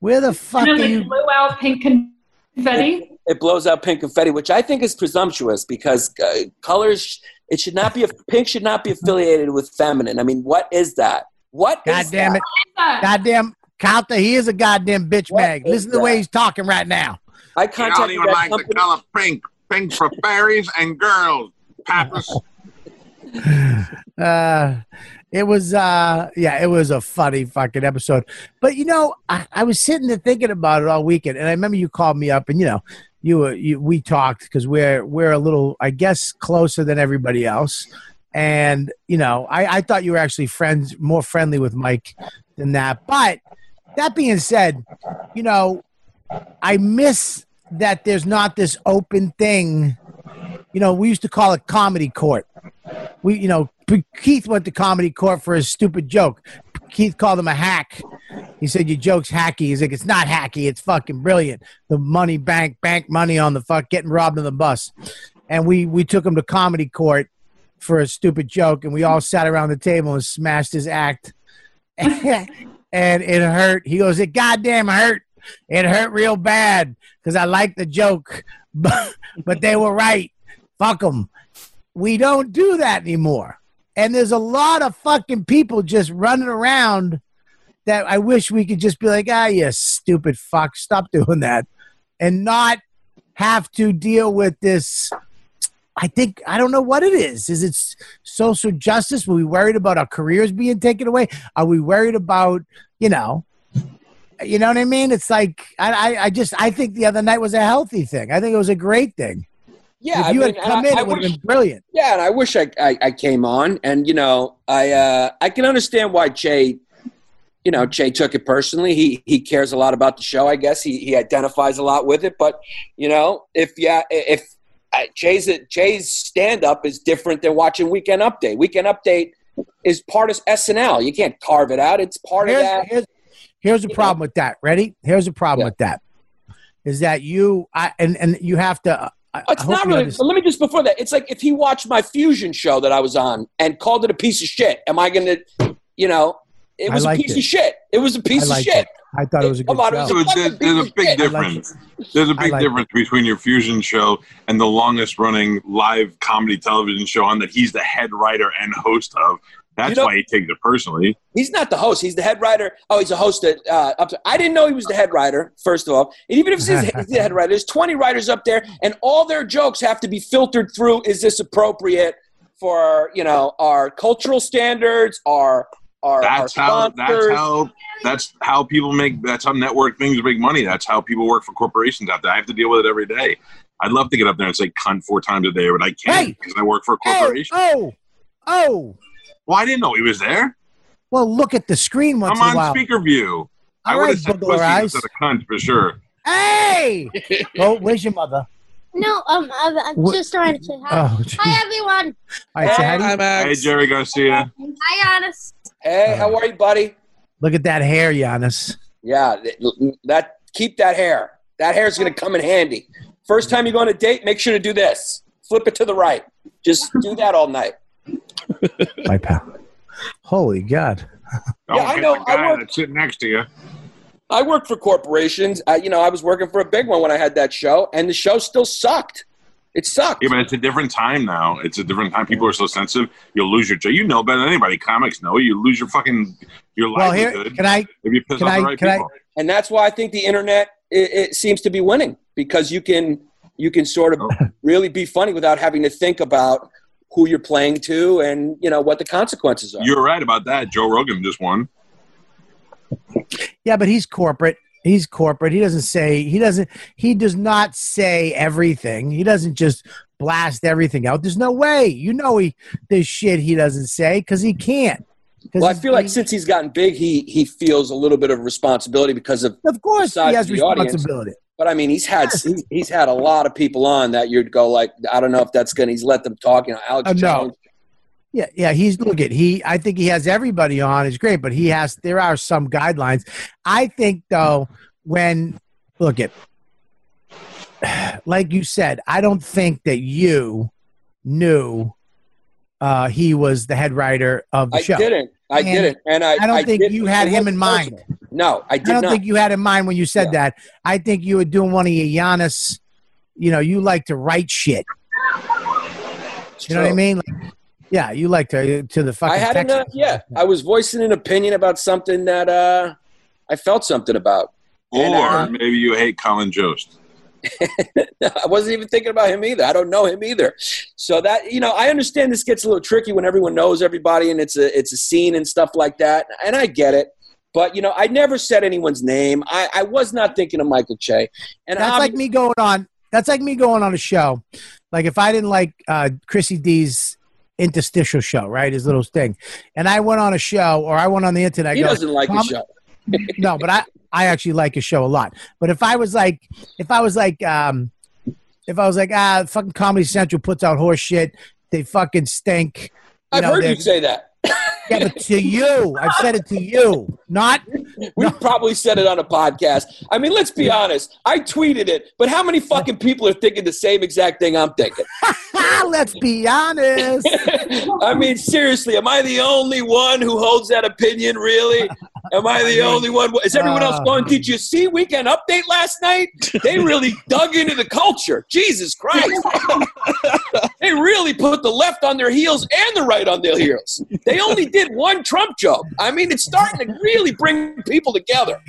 [SPEAKER 2] Where the fuck
[SPEAKER 5] and
[SPEAKER 2] are
[SPEAKER 5] then
[SPEAKER 2] you?
[SPEAKER 5] blew out pink confetti.
[SPEAKER 6] It blows out pink confetti, which I think is presumptuous because uh, colors. It should not be. A, Pink should not be affiliated with feminine. I mean, what is that? What?
[SPEAKER 2] God damn
[SPEAKER 6] that?
[SPEAKER 2] it!
[SPEAKER 5] That-
[SPEAKER 2] Goddamn Counter, he is a goddamn bitch
[SPEAKER 6] What
[SPEAKER 2] mag. Listen to the way he's talking right now.
[SPEAKER 6] I
[SPEAKER 4] I don't
[SPEAKER 6] contacted
[SPEAKER 4] even
[SPEAKER 6] that
[SPEAKER 4] like the
[SPEAKER 6] company.
[SPEAKER 4] color pink. Pink for fairies and girls. Pappas.
[SPEAKER 2] Uh, it was uh, yeah, it was a funny fucking episode. But you know, I, I was sitting there thinking about it all weekend, and I remember you called me up, and you know, you you, we talked because we're we're a little, I guess, closer than everybody else. And you know, I, I thought you were actually friends, more friendly with Mike than that. But that being said, you know, I miss that there's not this open thing. You know, we used to call it comedy court. We, you know, Keith went to comedy court for his stupid joke. Keith called him a hack. He said your joke's hacky. He's like, it's not hacky. It's fucking brilliant. The money bank, bank money on the fuck, getting robbed on the bus. And we we took him to comedy court for a stupid joke, and we all sat around the table and smashed his act. and it hurt. He goes, it goddamn hurt. It hurt real bad because I liked the joke, but but they were right. Fuck them. We don't do that anymore. And there's a lot of fucking people just running around that I wish we could just be like, ah, you stupid fuck, stop doing that, and not have to deal with this. I think I don't know what it is. Is it social justice? Are we worried about our careers being taken away? Are we worried about you know? You know what I mean? It's like I, I, I just I think the other night was a healthy thing. I think it was a great thing.
[SPEAKER 6] Yeah,
[SPEAKER 2] if
[SPEAKER 6] I
[SPEAKER 2] you
[SPEAKER 6] mean,
[SPEAKER 2] had come in,
[SPEAKER 6] I
[SPEAKER 2] it would have been brilliant.
[SPEAKER 6] Yeah, and I wish I, I, I came on, and you know, I uh, I can understand why Che, you know, Che took it personally. He he cares a lot about the show. I guess he he identifies a lot with it. But you know, if yeah, if uh, Che's Che's stand up is different than watching Weekend Update. Weekend Update is part of SNL. You can't carve it out. It's part of that.
[SPEAKER 2] here's, here's the problem with that. Ready? Here's the problem
[SPEAKER 6] Yeah.
[SPEAKER 2] with that. Is that you? I and and you have to. I,
[SPEAKER 6] It's
[SPEAKER 2] I
[SPEAKER 6] not really. Let me just before that. It's like if he watched my fusion show that I was on and called it a piece of shit. Am I going to, you know, it was a piece
[SPEAKER 2] it.
[SPEAKER 6] of shit. It was a piece of shit.
[SPEAKER 2] it. I thought it was a good
[SPEAKER 6] Come on, it was
[SPEAKER 2] show.
[SPEAKER 6] a
[SPEAKER 4] So there's, there's a big difference. There's a big
[SPEAKER 2] like
[SPEAKER 4] difference between your fusion show and the longest running live comedy television show on that he's the head writer and host of. That's
[SPEAKER 6] You know-
[SPEAKER 4] why he takes it personally.
[SPEAKER 6] He's not the host. He's the head writer. Oh, he's a host at. Uh, up to, I didn't know he was the head writer. First of all, and even if he's the head writer, there's 20 writers up there, and all their jokes have to be filtered through. Is this appropriate for you know our cultural standards? Our our,
[SPEAKER 4] That's
[SPEAKER 6] our
[SPEAKER 4] how. That's how. That's how people make. That's how network things make money. That's how people work for corporations out there. I have to deal with it every day. I'd love to get up there and say cunt four times a day, but I can't
[SPEAKER 2] Hey!
[SPEAKER 4] because I work for a
[SPEAKER 2] Hey,
[SPEAKER 4] corporation.
[SPEAKER 2] oh, oh.
[SPEAKER 4] Well, I didn't know he was there.
[SPEAKER 2] Well, look at the screen once
[SPEAKER 4] I'm
[SPEAKER 2] in a
[SPEAKER 4] on speaker view. I
[SPEAKER 2] All
[SPEAKER 4] would
[SPEAKER 2] right,
[SPEAKER 4] have said
[SPEAKER 2] bugler
[SPEAKER 4] pussy
[SPEAKER 2] eyes.
[SPEAKER 4] instead of cunt for sure.
[SPEAKER 2] Hey! oh, where's your mother?
[SPEAKER 8] No, um, I'm, I'm
[SPEAKER 2] What-
[SPEAKER 8] just trying to say hi.
[SPEAKER 2] Oh, geez.
[SPEAKER 8] Hi, everyone.
[SPEAKER 2] All right, so how do you-
[SPEAKER 7] Hi, Max.
[SPEAKER 4] Hey, Jerry Garcia.
[SPEAKER 8] Hi, Honest.
[SPEAKER 6] Hey, how are you, buddy?
[SPEAKER 2] look at that hair, Giannis.
[SPEAKER 6] Yeah, th- that keep that hair. That hair's gonna come in handy. First time you go on a date, make sure to do this. Flip it to the right. Just do that all night.
[SPEAKER 2] My pal. Holy God.
[SPEAKER 4] Don't
[SPEAKER 6] Yeah, I know.
[SPEAKER 4] The
[SPEAKER 6] I
[SPEAKER 4] guy
[SPEAKER 6] work-
[SPEAKER 4] that's sitting next to you.
[SPEAKER 6] I worked for corporations. I, you know, I was working for a big one when I had that show, and the show still sucked. It sucked.
[SPEAKER 4] Yeah, but it's a different time now. It's a different time. People are so sensitive. You'll lose your job. You know better than anybody. Comics know. You lose your fucking your
[SPEAKER 2] Well, here,
[SPEAKER 4] livelihood
[SPEAKER 2] can I?
[SPEAKER 4] if you piss
[SPEAKER 2] can
[SPEAKER 4] off the
[SPEAKER 2] I-
[SPEAKER 4] right
[SPEAKER 2] can I-
[SPEAKER 4] people.
[SPEAKER 6] and that's why I think the internet it, it seems to be winning because you can you can sort of
[SPEAKER 4] Oh.
[SPEAKER 6] really be funny without having to think about who you're playing to and you know what the consequences are.
[SPEAKER 4] You're right about that. Joe Rogan just won.
[SPEAKER 2] Yeah, but he's corporate. He's corporate. He doesn't say. He doesn't. He does not say everything. He doesn't just blast everything out. There's no way. You know he. There's shit he doesn't say because he can't.
[SPEAKER 6] well, I feel like
[SPEAKER 2] he-
[SPEAKER 6] since he's gotten big, he he feels a little bit of responsibility because of.
[SPEAKER 2] of course
[SPEAKER 6] besides
[SPEAKER 2] he has
[SPEAKER 6] the audience,
[SPEAKER 2] responsibility.
[SPEAKER 6] But I mean, he's had he's, he's had a lot of people on that you'd go like, I don't know if that's gonna. He's let them talk. You know, Alex
[SPEAKER 2] Uh, no. Yeah, yeah. He's look at he. I think he has everybody on. It's great, but he has. There are some guidelines. I think though, when look at, like you said, I don't think that you knew uh, he was the head writer of the
[SPEAKER 6] I
[SPEAKER 2] show.
[SPEAKER 6] I didn't. I
[SPEAKER 2] And
[SPEAKER 6] didn't, and I.
[SPEAKER 2] I don't think
[SPEAKER 6] did-
[SPEAKER 2] you had him in mind.
[SPEAKER 6] personal. No, I
[SPEAKER 2] I don't
[SPEAKER 6] not.
[SPEAKER 2] think you had in mind when you said
[SPEAKER 6] Yeah.
[SPEAKER 2] that. I think you were doing one of your Giannis. You know, you like to write shit.
[SPEAKER 6] It's
[SPEAKER 2] You know what I mean? Like, yeah, you like to to the fucking.
[SPEAKER 6] I had an,
[SPEAKER 2] text-
[SPEAKER 6] uh, yeah. I was voicing an opinion about something that uh, I felt something about. And,
[SPEAKER 4] Or
[SPEAKER 6] uh,
[SPEAKER 4] maybe you hate Colin Jost.
[SPEAKER 6] I wasn't even thinking about him either. I don't know him either. So that you know, I understand this gets a little tricky when everyone knows everybody and it's a it's a scene and stuff like that, and I get it. But you know, I never said anyone's name. I, I was not thinking of Michael Che. And
[SPEAKER 2] That's like me going on. That's like me going on a show. Like if I didn't like uh, Chrissy D's interstitial show, right? His little thing, and I went on a show or I went on the internet.
[SPEAKER 6] He
[SPEAKER 2] go,
[SPEAKER 6] doesn't like the show.
[SPEAKER 2] no, but I I actually like his show a lot. But if I was like, if I was like, um, if I was like, ah, fucking Comedy Central puts out horse shit. They fucking stink. You
[SPEAKER 6] I've
[SPEAKER 2] know,
[SPEAKER 6] heard you say that.
[SPEAKER 2] Yeah, but to you, I've said it to you, not.
[SPEAKER 6] We probably said it on a podcast. I mean, let's be honest. I tweeted it, but how many fucking people are thinking the same exact thing I'm thinking?
[SPEAKER 2] Let's be honest.
[SPEAKER 6] I mean, seriously, am I the only one who holds that opinion? Really? Am I the only one? Is everyone else
[SPEAKER 2] Uh.
[SPEAKER 6] going? Did you see Weekend Update last night? They really dug into the culture. Jesus Christ! They really put the left on their heels and the right on their heels. They only did one Trump joke. I mean, it's starting to really bring people together.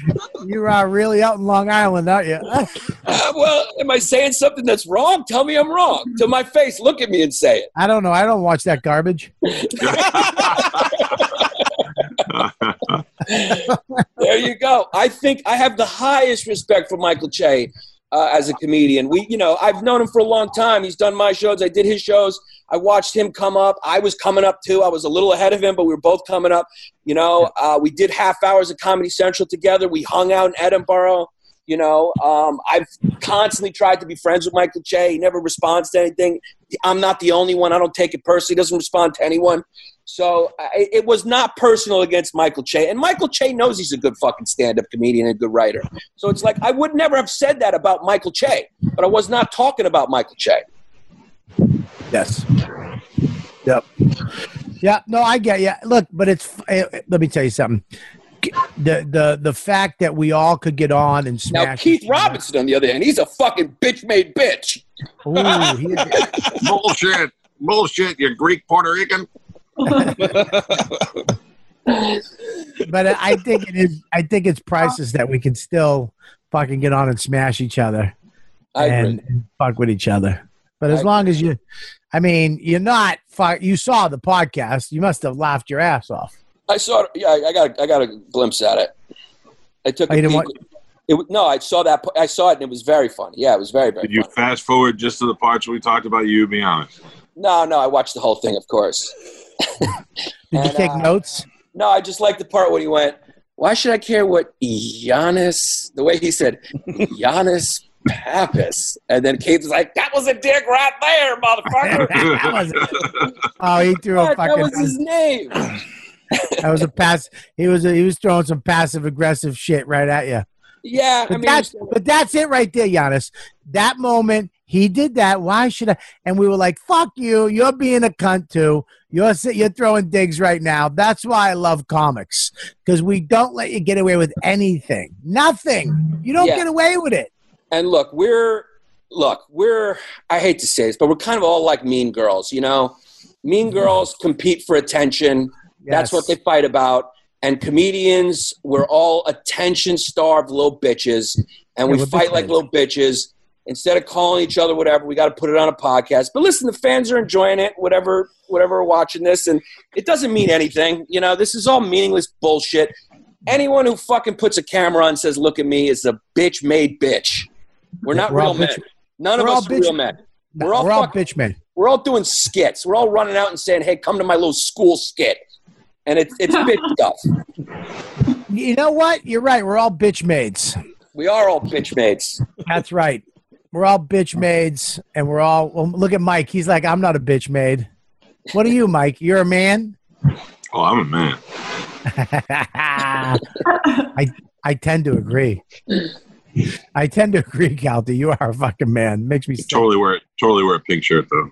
[SPEAKER 2] You are really out in Long Island, aren't you?
[SPEAKER 6] Uh, well, am I saying something that's wrong? Tell me I'm wrong. To my face, look at me and say it.
[SPEAKER 2] I don't know. I don't watch that garbage.
[SPEAKER 6] there you go. I think I have the highest respect for Michael Che uh, as a comedian. We, you know, I've known him for a long time. He's done my shows. I did his shows. I watched him come up. I was coming up too. I was a little ahead of him, but we were both coming up. You know, uh, we did half hours of Comedy Central together. We hung out in Edinburgh. You know, um, I've constantly tried to be friends with Michael Che. He never responds to anything. I'm not the only one. I don't take it personally. He doesn't respond to anyone. So I, it was not personal against Michael Che. And Michael Che knows he's a good fucking stand up comedian and a good writer. So it's like, I would never have said that about Michael Che, but I was not talking about Michael Che.
[SPEAKER 2] Yes. Yep. Yeah. No, I get you. Look, but it's. eh, Let me tell you something. The the the fact that we all could get on and smash. Now.
[SPEAKER 6] Keith Robinson, on the other hand, he's a fucking bitch made bitch.
[SPEAKER 2] Ooh,
[SPEAKER 4] Bullshit. Bullshit, you Greek Puerto Rican.
[SPEAKER 2] but uh, I think it is. I think it's priceless that we can still fucking get on and smash each other
[SPEAKER 6] I agree.
[SPEAKER 2] and, and fuck with each other. But as
[SPEAKER 6] I
[SPEAKER 2] long as you, I mean, you're not. Fuck, you saw the podcast. You must have laughed your ass off.
[SPEAKER 6] I saw it. Yeah, I I got, I got a glimpse at it. I took
[SPEAKER 2] Oh,
[SPEAKER 6] a peek.
[SPEAKER 2] want-
[SPEAKER 6] It, w- no, I saw that. I saw it, and it was very funny. Yeah, it was very very
[SPEAKER 4] Did you
[SPEAKER 6] funny.
[SPEAKER 4] fast forward just to the parts where we talked about you? Be honest.
[SPEAKER 6] No, no, I watched the whole thing, of course.
[SPEAKER 2] Did you take
[SPEAKER 6] uh,
[SPEAKER 2] notes?
[SPEAKER 6] No, I just like the part when he went, Why should I care what Giannis, the way he said, Giannis Pappas? And then Kate was like, That was a dick right there, motherfucker.
[SPEAKER 2] That was- oh, he threw a
[SPEAKER 6] What? that was his name.
[SPEAKER 2] that was a pass. He was he was throwing some passive aggressive shit right at you.
[SPEAKER 6] Yeah, I
[SPEAKER 2] But
[SPEAKER 6] mean,
[SPEAKER 2] that's but that's it right there, Giannis. That moment he did that. Why should I? And we were like, "Fuck you! You're being a cunt too. You're you're throwing digs right now." That's why I love comics because we don't let you get away with anything. Nothing. You don't
[SPEAKER 6] Yeah.
[SPEAKER 2] get away with it.
[SPEAKER 6] and look, we're look, we're I hate to say this, but we're kind of all like mean girls, you know? Mean girls compete for attention. That's what they fight about. And comedians, we're all attention starved little bitches, and
[SPEAKER 2] Yeah,
[SPEAKER 6] we fight like little bitches. Instead of calling each other whatever, we got to put it on a podcast. But listen, the fans are enjoying it, whatever, whatever are watching this, and it doesn't mean anything. You know, this is all meaningless bullshit. Anyone who fucking puts a camera on and says, "Look at me," is a bitch made bitch. We're not
[SPEAKER 2] We're
[SPEAKER 6] real men.
[SPEAKER 2] bitch-
[SPEAKER 6] None of
[SPEAKER 2] we're all
[SPEAKER 6] us are
[SPEAKER 2] bitch-
[SPEAKER 6] real men.
[SPEAKER 2] No,
[SPEAKER 6] We're all
[SPEAKER 2] we're all
[SPEAKER 6] fucking-
[SPEAKER 2] bitch men.
[SPEAKER 6] We're all doing skits. We're all running out and saying, "Hey, come to my little school skit," and it's it's bitch stuff.
[SPEAKER 2] You know what? You're right. We're all bitch maids.
[SPEAKER 6] We are all bitch mates.
[SPEAKER 2] That's right. We're all bitch maids, and we're all. Well, look at Mike. He's like, I'm not a bitch maid. What are you, Mike? You're a man.
[SPEAKER 4] Oh, I'm a man.
[SPEAKER 2] I I tend to agree. I tend to agree, Calty. You are a fucking man. Makes me sick.
[SPEAKER 4] Totally wear totally wear a pink shirt though.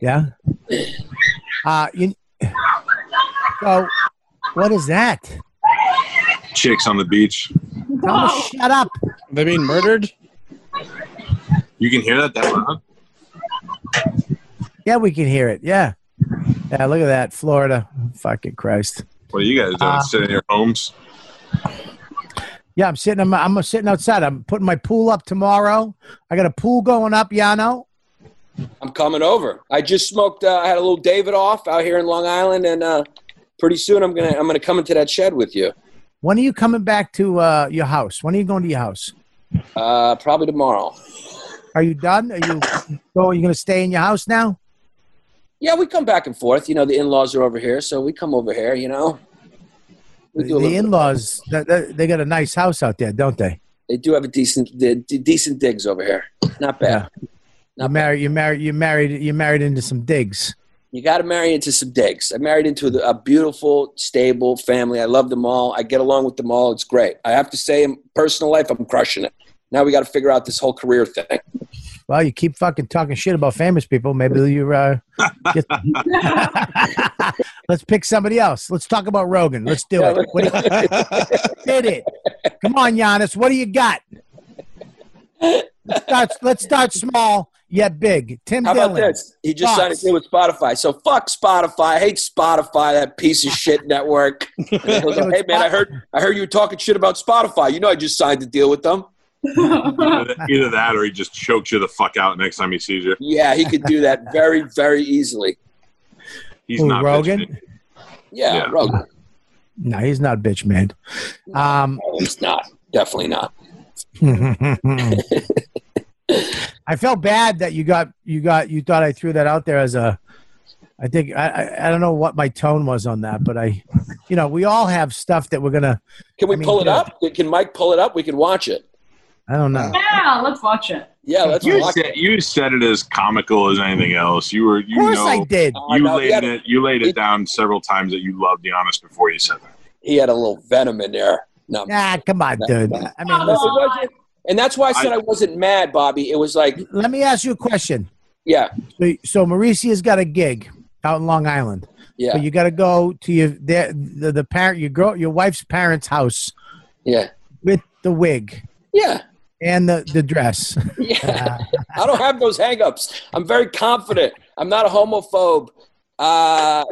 [SPEAKER 2] Yeah. Uh, you. So, what is that?
[SPEAKER 4] Chicks on the beach.
[SPEAKER 2] Tell me, shut up.
[SPEAKER 7] They being murdered?
[SPEAKER 4] You can hear that that loud?
[SPEAKER 2] Yeah, we can hear it. Yeah. Yeah. Look at that, Florida. Fucking Christ.
[SPEAKER 4] What are you guys doing?
[SPEAKER 2] Uh,
[SPEAKER 4] Sitting in your homes?
[SPEAKER 2] Yeah, I'm sitting. I'm, I'm sitting outside. I'm putting my pool up tomorrow. I got a pool going up, Yano.
[SPEAKER 6] I'm coming over. I just smoked. Uh, I had a little Davidoff out here in Long Island, and uh, pretty soon I'm gonna I'm gonna come into that shed with you.
[SPEAKER 2] When are you coming back to uh, your house? When are you going to your house?
[SPEAKER 6] Uh, probably tomorrow.
[SPEAKER 2] Are you done? Are you? Oh, you going to stay in your house now?
[SPEAKER 6] Yeah, we come back and forth. You know, the in-laws are over here, so we come over here. You know, we do
[SPEAKER 2] The in-laws, they- got a nice house out there, don't they?
[SPEAKER 6] They do have a decent de- de- decent digs over here. Not bad.
[SPEAKER 2] You
[SPEAKER 6] Not bad.
[SPEAKER 2] married, you married, you married, you married into some digs.
[SPEAKER 6] You got to marry into some digs. I married into a, a beautiful, stable family. I love them all. I get along with them all. It's great. I have to say, in personal life, I'm crushing it. Now we got to figure out this whole career thing.
[SPEAKER 2] Well, you keep fucking talking shit about famous people. Maybe you uh, let's pick somebody else. Let's talk about Rogan. Let's do it. What do you, did it? Come on, Giannis. What do you got? Let's start, let's start small yet big. Tim
[SPEAKER 6] How
[SPEAKER 2] Dillon.
[SPEAKER 6] about this? He just signed a deal with Spotify. So fuck Spotify. I hate Spotify, that piece of shit network. And he'll hey man, I heard I heard you were talking shit about Spotify. You know I just signed a deal with them.
[SPEAKER 4] Either either that or he just chokes you the fuck out next time he sees you.
[SPEAKER 6] Yeah, he could do that very, very easily.
[SPEAKER 4] He's
[SPEAKER 2] Who,
[SPEAKER 4] not
[SPEAKER 2] Rogan?
[SPEAKER 6] Yeah,
[SPEAKER 4] Yeah.
[SPEAKER 6] Rogan.
[SPEAKER 2] No, he's not bitch man. Um,
[SPEAKER 6] No, he's not. Definitely not.
[SPEAKER 2] I felt bad that you got you got you thought I threw that out there as a. I think I, I I don't know what my tone was on that, but I, you know, we all have stuff that we're gonna.
[SPEAKER 6] Can we
[SPEAKER 2] I mean,
[SPEAKER 6] pull it
[SPEAKER 2] yeah.
[SPEAKER 6] up? Can Mike pull it up? We can watch it.
[SPEAKER 2] I don't know.
[SPEAKER 5] Yeah, let's watch it.
[SPEAKER 6] Yeah, let's
[SPEAKER 4] You
[SPEAKER 6] watch
[SPEAKER 4] said
[SPEAKER 6] it.
[SPEAKER 4] you said it as comical as anything else. You were you
[SPEAKER 2] Of course
[SPEAKER 4] know
[SPEAKER 2] I did.
[SPEAKER 4] You
[SPEAKER 6] know,
[SPEAKER 4] laid it you laid it
[SPEAKER 6] it-
[SPEAKER 4] down several times that you loved the honest before you said that.
[SPEAKER 6] he had a little venom in there. No,
[SPEAKER 2] Nah, come on, dude. I mean,
[SPEAKER 6] No, it
[SPEAKER 2] listen,
[SPEAKER 6] wasn't. And that's why I said I, wasn't mad, Bobby. It was like,
[SPEAKER 2] let me ask you a question.
[SPEAKER 6] yeah,
[SPEAKER 2] So, so Mauricia's got a gig out in Long Island.
[SPEAKER 6] yeah,
[SPEAKER 2] But you got to go to your their, the the parent your girl your wife's parents' house
[SPEAKER 6] yeah.
[SPEAKER 2] with the wig
[SPEAKER 6] Yeah.
[SPEAKER 2] and the the dress.
[SPEAKER 6] Yeah. I don't have those hangups. I'm very confident. I'm not a homophobe. Uh,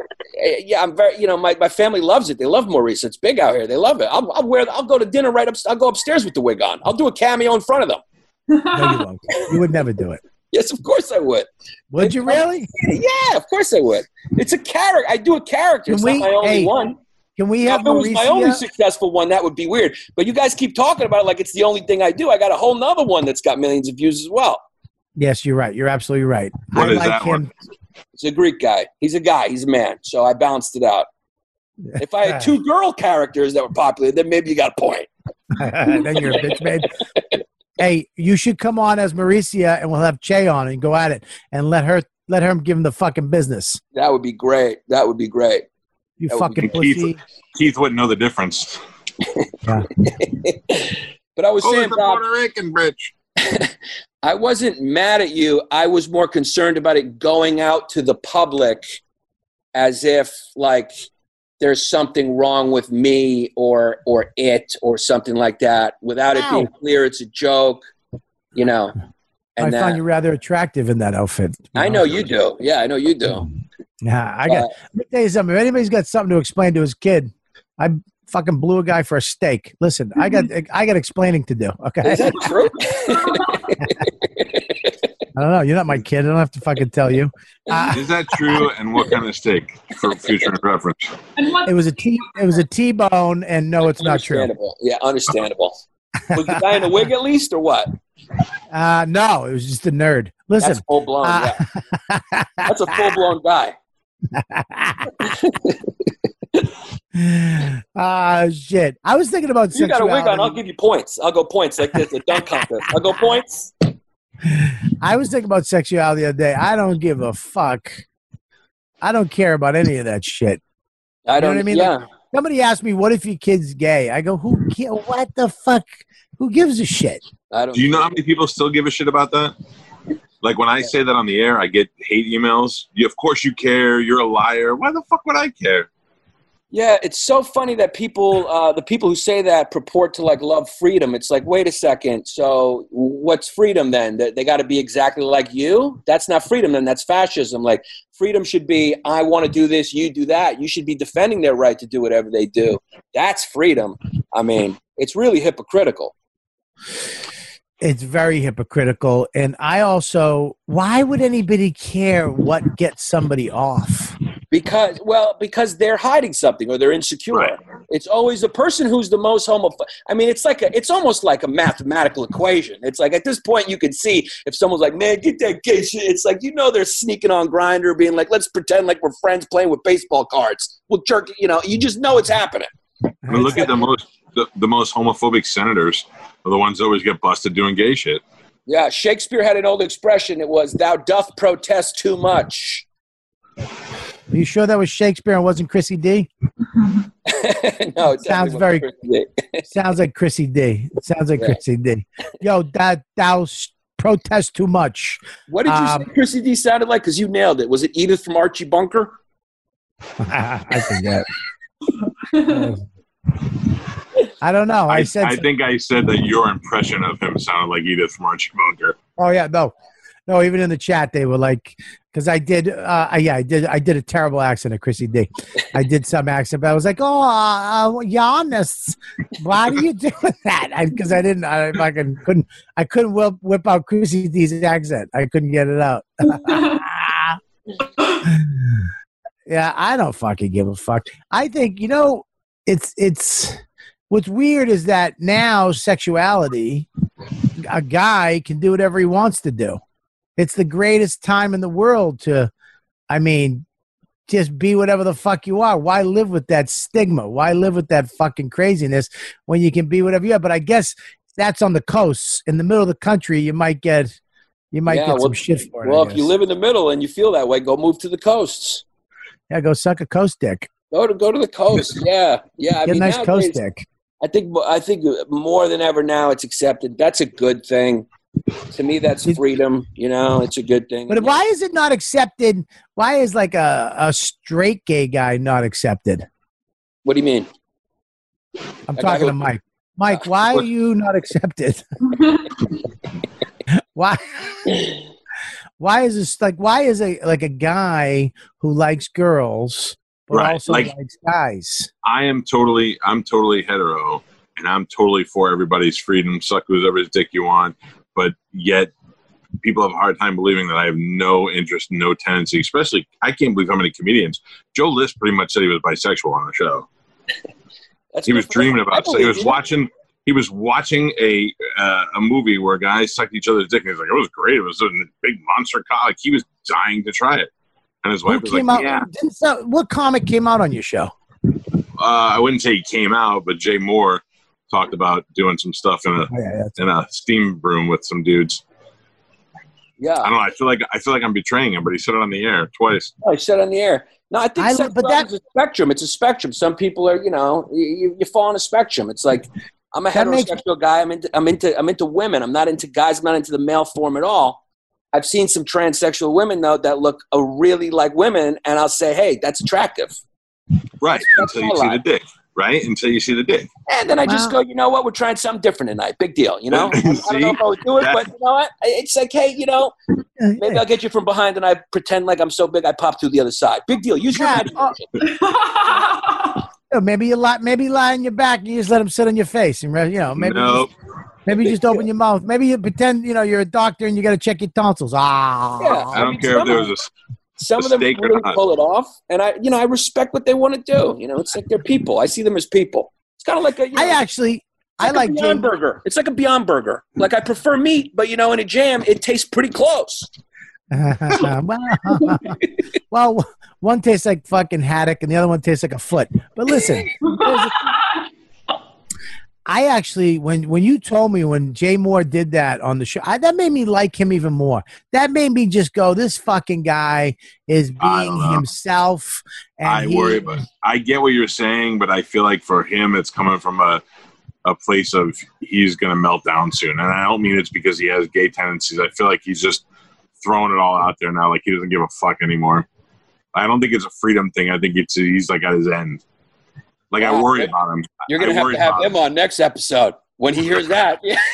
[SPEAKER 6] yeah, I'm very, you know, my, my family loves it. They love Maurice. It's big out here. They love it. I'll, I'll wear, I'll go to dinner right up, I'll go upstairs with the wig on. I'll do a cameo in front of them.
[SPEAKER 2] No, you won't. You would never do it.
[SPEAKER 6] Yes, of course I would.
[SPEAKER 2] Would you really?
[SPEAKER 6] Yeah, of course I would. It's a character. I do a character.
[SPEAKER 2] Can
[SPEAKER 6] It's
[SPEAKER 2] we-
[SPEAKER 6] not my only
[SPEAKER 2] hey,
[SPEAKER 6] one.
[SPEAKER 2] Can we have
[SPEAKER 6] if it was my only successful one, that would be weird. But you guys keep talking about it like it's the only thing I do. I got a whole nother one that's got millions of views as well.
[SPEAKER 2] Yes, you're right. You're absolutely right.
[SPEAKER 4] What
[SPEAKER 2] I
[SPEAKER 4] is
[SPEAKER 2] like
[SPEAKER 4] that
[SPEAKER 2] him.
[SPEAKER 4] one?
[SPEAKER 6] It's a Greek guy. He's a guy. He's a man. So I balanced it out. If I had two girl characters that were popular, then maybe you got a point.
[SPEAKER 2] then you're a bitch, babe. Hey, you should come on as Mauricia, and we'll have Che on and go at it, and let her let her give him the fucking business.
[SPEAKER 6] That would be great. That would be great.
[SPEAKER 2] You
[SPEAKER 6] That would be
[SPEAKER 2] fucking
[SPEAKER 4] Keith,
[SPEAKER 2] pussy.
[SPEAKER 4] Keith wouldn't know the difference.
[SPEAKER 6] But I was
[SPEAKER 4] Oh,
[SPEAKER 6] saying,
[SPEAKER 4] it's a
[SPEAKER 6] Bob,
[SPEAKER 4] Puerto Rican bitch.
[SPEAKER 6] I wasn't mad at you. I was more concerned about it going out to the public as if like there's something wrong with me or or it or something like that without it being clear it's a joke, you know.
[SPEAKER 2] I
[SPEAKER 6] And
[SPEAKER 2] find
[SPEAKER 6] that,
[SPEAKER 2] you rather attractive in that outfit.
[SPEAKER 6] I know
[SPEAKER 2] honest
[SPEAKER 6] you do. Yeah, I know you do.
[SPEAKER 2] Yeah, I got.
[SPEAKER 6] Uh,
[SPEAKER 2] let me tell you something. If anybody's got something to explain to his kid, I fucking blew a guy for a steak. Listen, I got I got explaining to do. Okay,
[SPEAKER 6] Is that true?
[SPEAKER 2] I don't know. You're not my kid. I don't have to fucking tell you. Uh,
[SPEAKER 4] Is that true? And what kind of steak for future reference?
[SPEAKER 2] It was a T. It was a T-bone, and no, it's not true.
[SPEAKER 6] understandable. Yeah, understandable. Was the guy in a wig at least, or what?
[SPEAKER 2] Uh, no, it was just a nerd. Listen,
[SPEAKER 6] That's full blown.
[SPEAKER 2] uh,
[SPEAKER 6] yeah, that's a full blown guy.
[SPEAKER 2] Ah, shit. I was thinking about
[SPEAKER 6] You got a wig on,
[SPEAKER 2] sexuality.
[SPEAKER 6] I'll give you points. I'll go points like this, a dunk contest. I'll go points.
[SPEAKER 2] I was thinking about sexuality the other day. I don't give a fuck. I don't care about any of that shit.
[SPEAKER 6] I
[SPEAKER 2] You know
[SPEAKER 6] don't.
[SPEAKER 2] what I mean?
[SPEAKER 6] Yeah,
[SPEAKER 2] Like, somebody asked me, "What if your kid's gay?" I go, "Who? Ca- what the fuck? Who gives a shit?"
[SPEAKER 6] I don't.
[SPEAKER 4] Do you know how many people still give a shit about that? Like when I say that on the air, I get hate emails. You, of course you care. You're a liar. Why the fuck would I care?
[SPEAKER 6] Yeah, it's so funny that people, uh, the people who say that purport to like love freedom. It's like, wait a second. So what's freedom then? That they got to be exactly like you? That's not freedom. Then that's fascism. Like freedom should be, I want to do this, you do that. You should be defending their right to do whatever they do. That's freedom. I mean, it's really hypocritical.
[SPEAKER 2] It's very hypocritical, and I also, why would anybody care what gets somebody off?
[SPEAKER 6] Because well, because they're hiding something or they're insecure.
[SPEAKER 4] Right.
[SPEAKER 6] It's always the person who's the most homophobic. I mean, it's like a, it's almost like a mathematical equation. It's like at this point you can see if someone's like, "Man, get that gay shit." It's like you know they're sneaking on Grindr, being like, "Let's pretend like we're friends playing with baseball cards." We'll jerk. You know, you just know it's happening.
[SPEAKER 4] I mean, look at the most the, the most homophobic senators are the ones that always get busted doing gay shit.
[SPEAKER 6] Yeah, Shakespeare had an old expression. It was, "Thou doth protest too much."
[SPEAKER 2] Are you sure that was Shakespeare and wasn't Chrissy D?
[SPEAKER 6] no, it
[SPEAKER 2] Sounds very- Sounds like Chrissy D. It sounds like
[SPEAKER 6] Yeah.
[SPEAKER 2] Chrissy D. Yo, that thou protest too much.
[SPEAKER 6] What did you
[SPEAKER 2] Um,
[SPEAKER 6] say Chrissy D sounded like? Because you nailed it. Was it Edith from Archie Bunker?
[SPEAKER 2] I forget. I don't know. I,
[SPEAKER 4] I,
[SPEAKER 2] said.
[SPEAKER 4] I think I said that your impression of him sounded like Edith from Archie Bunker.
[SPEAKER 2] oh yeah, no, no. Even in the chat, they were like, because I did. Uh, I- yeah, I did. I did a terrible accent of Chrissy D. I did some accent, but I was like, oh, uh, Giannis, why do you do that? Because I, didn't. I fucking couldn't. I couldn't whip, whip out Chrissy D's accent. I couldn't get it out. yeah, I don't fucking give a fuck. I think you know, it's it's what's weird is that now sexuality, a guy can do whatever he wants to do. It's the greatest time in the world to, I mean, just be whatever the fuck you are. Why live with that stigma? Why live with that fucking craziness when you can be whatever you are? But I guess that's on the coast. In the middle of the country, you might get, you might
[SPEAKER 6] Yeah,
[SPEAKER 2] get
[SPEAKER 6] well-
[SPEAKER 2] some shit for it.
[SPEAKER 6] Well, if you live in the middle and you feel that way, go move to the coasts.
[SPEAKER 2] yeah, go suck a coast dick.
[SPEAKER 6] Go to go to the coast. Yeah, yeah. I
[SPEAKER 2] Get
[SPEAKER 6] mean,
[SPEAKER 2] a nice
[SPEAKER 6] nowadays,
[SPEAKER 2] coast dick.
[SPEAKER 6] I think I think more than ever now it's accepted. That's a good thing. To me, that's freedom. You know, it's a good thing.
[SPEAKER 2] But why is it not accepted? Why is like a, a straight gay guy not accepted?
[SPEAKER 6] What do you mean?
[SPEAKER 2] I'm
[SPEAKER 6] A
[SPEAKER 2] talking
[SPEAKER 6] who-
[SPEAKER 2] to Mike. Mike, uh, why are you not accepted? why? Why is this like? Why is a like a guy who likes girls but
[SPEAKER 4] Right,
[SPEAKER 2] also
[SPEAKER 4] like-
[SPEAKER 2] likes guys?
[SPEAKER 4] I am totally, I'm totally hetero, and I'm totally for everybody's freedom. Suck whoever's dick you want, but yet people have a hard time believing that I have no interest, no tendency. Especially, I can't believe how many comedians. Joe List pretty much said he was bisexual on the show. He was
[SPEAKER 6] good for him.
[SPEAKER 4] dreaming about. So he was
[SPEAKER 6] you.
[SPEAKER 4] watching. He was watching a uh, a movie where guys sucked each other's dick, and he's like, "It was great. It was a big monster cock." He was dying to try it, and his
[SPEAKER 2] Who
[SPEAKER 4] wife was
[SPEAKER 2] came
[SPEAKER 4] like,
[SPEAKER 2] out?
[SPEAKER 4] "Yeah."
[SPEAKER 2] didn't so- what comic came out on your show?
[SPEAKER 4] Uh, I wouldn't say he came out, but Jay Mohr talked about doing some stuff in a
[SPEAKER 2] Oh, yeah,
[SPEAKER 4] in a steam room with some dudes.
[SPEAKER 6] Yeah.
[SPEAKER 4] I don't know. I feel like I feel like I'm betraying him, but he said it on the air twice.
[SPEAKER 6] Oh, I said on the air. No, I think
[SPEAKER 2] I- but that-
[SPEAKER 6] is a spectrum. It's a spectrum. Some people are, you know, you, you fall on a spectrum. It's like I'm a
[SPEAKER 2] That makes-
[SPEAKER 6] heterosexual guy. I'm into, I'm into, I'm into women. I'm not into guys. I'm not into the male form at all. I've seen some transsexual women though that look uh, really like women, and I'll say, hey, that's attractive.
[SPEAKER 4] Right
[SPEAKER 6] That's
[SPEAKER 4] until you see the dick. Right until you see the dick.
[SPEAKER 6] And then I just go, you know what? We're trying something different tonight. Big deal. You know, I don't know if I would do it,
[SPEAKER 4] That-
[SPEAKER 6] but you know what? It's like, hey, you know, maybe I'll get you from behind, and I pretend like I'm so big, I pop through the other side. Big deal. Use your
[SPEAKER 2] Yeah,
[SPEAKER 6] imagination.
[SPEAKER 2] Yeah, maybe you lie. Maybe you lie on your back. And you just let him sit on your face, and you know, maybe you just, maybe you just open your mouth. Maybe you pretend you know you're a doctor and you got to check your tonsils. Ah,
[SPEAKER 6] Yeah.
[SPEAKER 4] I don't care if there was a s-
[SPEAKER 6] Some of them really pull it off, and I, you know, I respect what they want to do. You know, it's like they're people. I see them as people. It's kind of like a, you know,
[SPEAKER 2] I actually,
[SPEAKER 6] it's
[SPEAKER 2] I like
[SPEAKER 6] a
[SPEAKER 2] Jay.
[SPEAKER 6] Beyond Burger. It's like a Beyond Burger. Like I prefer meat, but you know, in a jam, it tastes pretty close.
[SPEAKER 2] well, well, one tastes like fucking haddock, and the other one tastes like a foot. But listen, I actually, when when you told me when Jay Mohr did that on the show, I, that made me like him even more. That made me just go, "This fucking guy is being himself." And
[SPEAKER 4] I
[SPEAKER 2] he-
[SPEAKER 4] worry about. I get what you're saying, but I feel like for him, it's coming from a a place of he's going to melt down soon, and I don't mean it's because he has gay tendencies. I feel like he's just throwing it all out there now, like he doesn't give a fuck anymore. I don't think it's a freedom thing. I think it's he's like at his end. Like I worry about him.
[SPEAKER 6] You're gonna
[SPEAKER 4] I
[SPEAKER 6] have to have
[SPEAKER 4] about
[SPEAKER 6] him on next episode when he hears that. Yeah.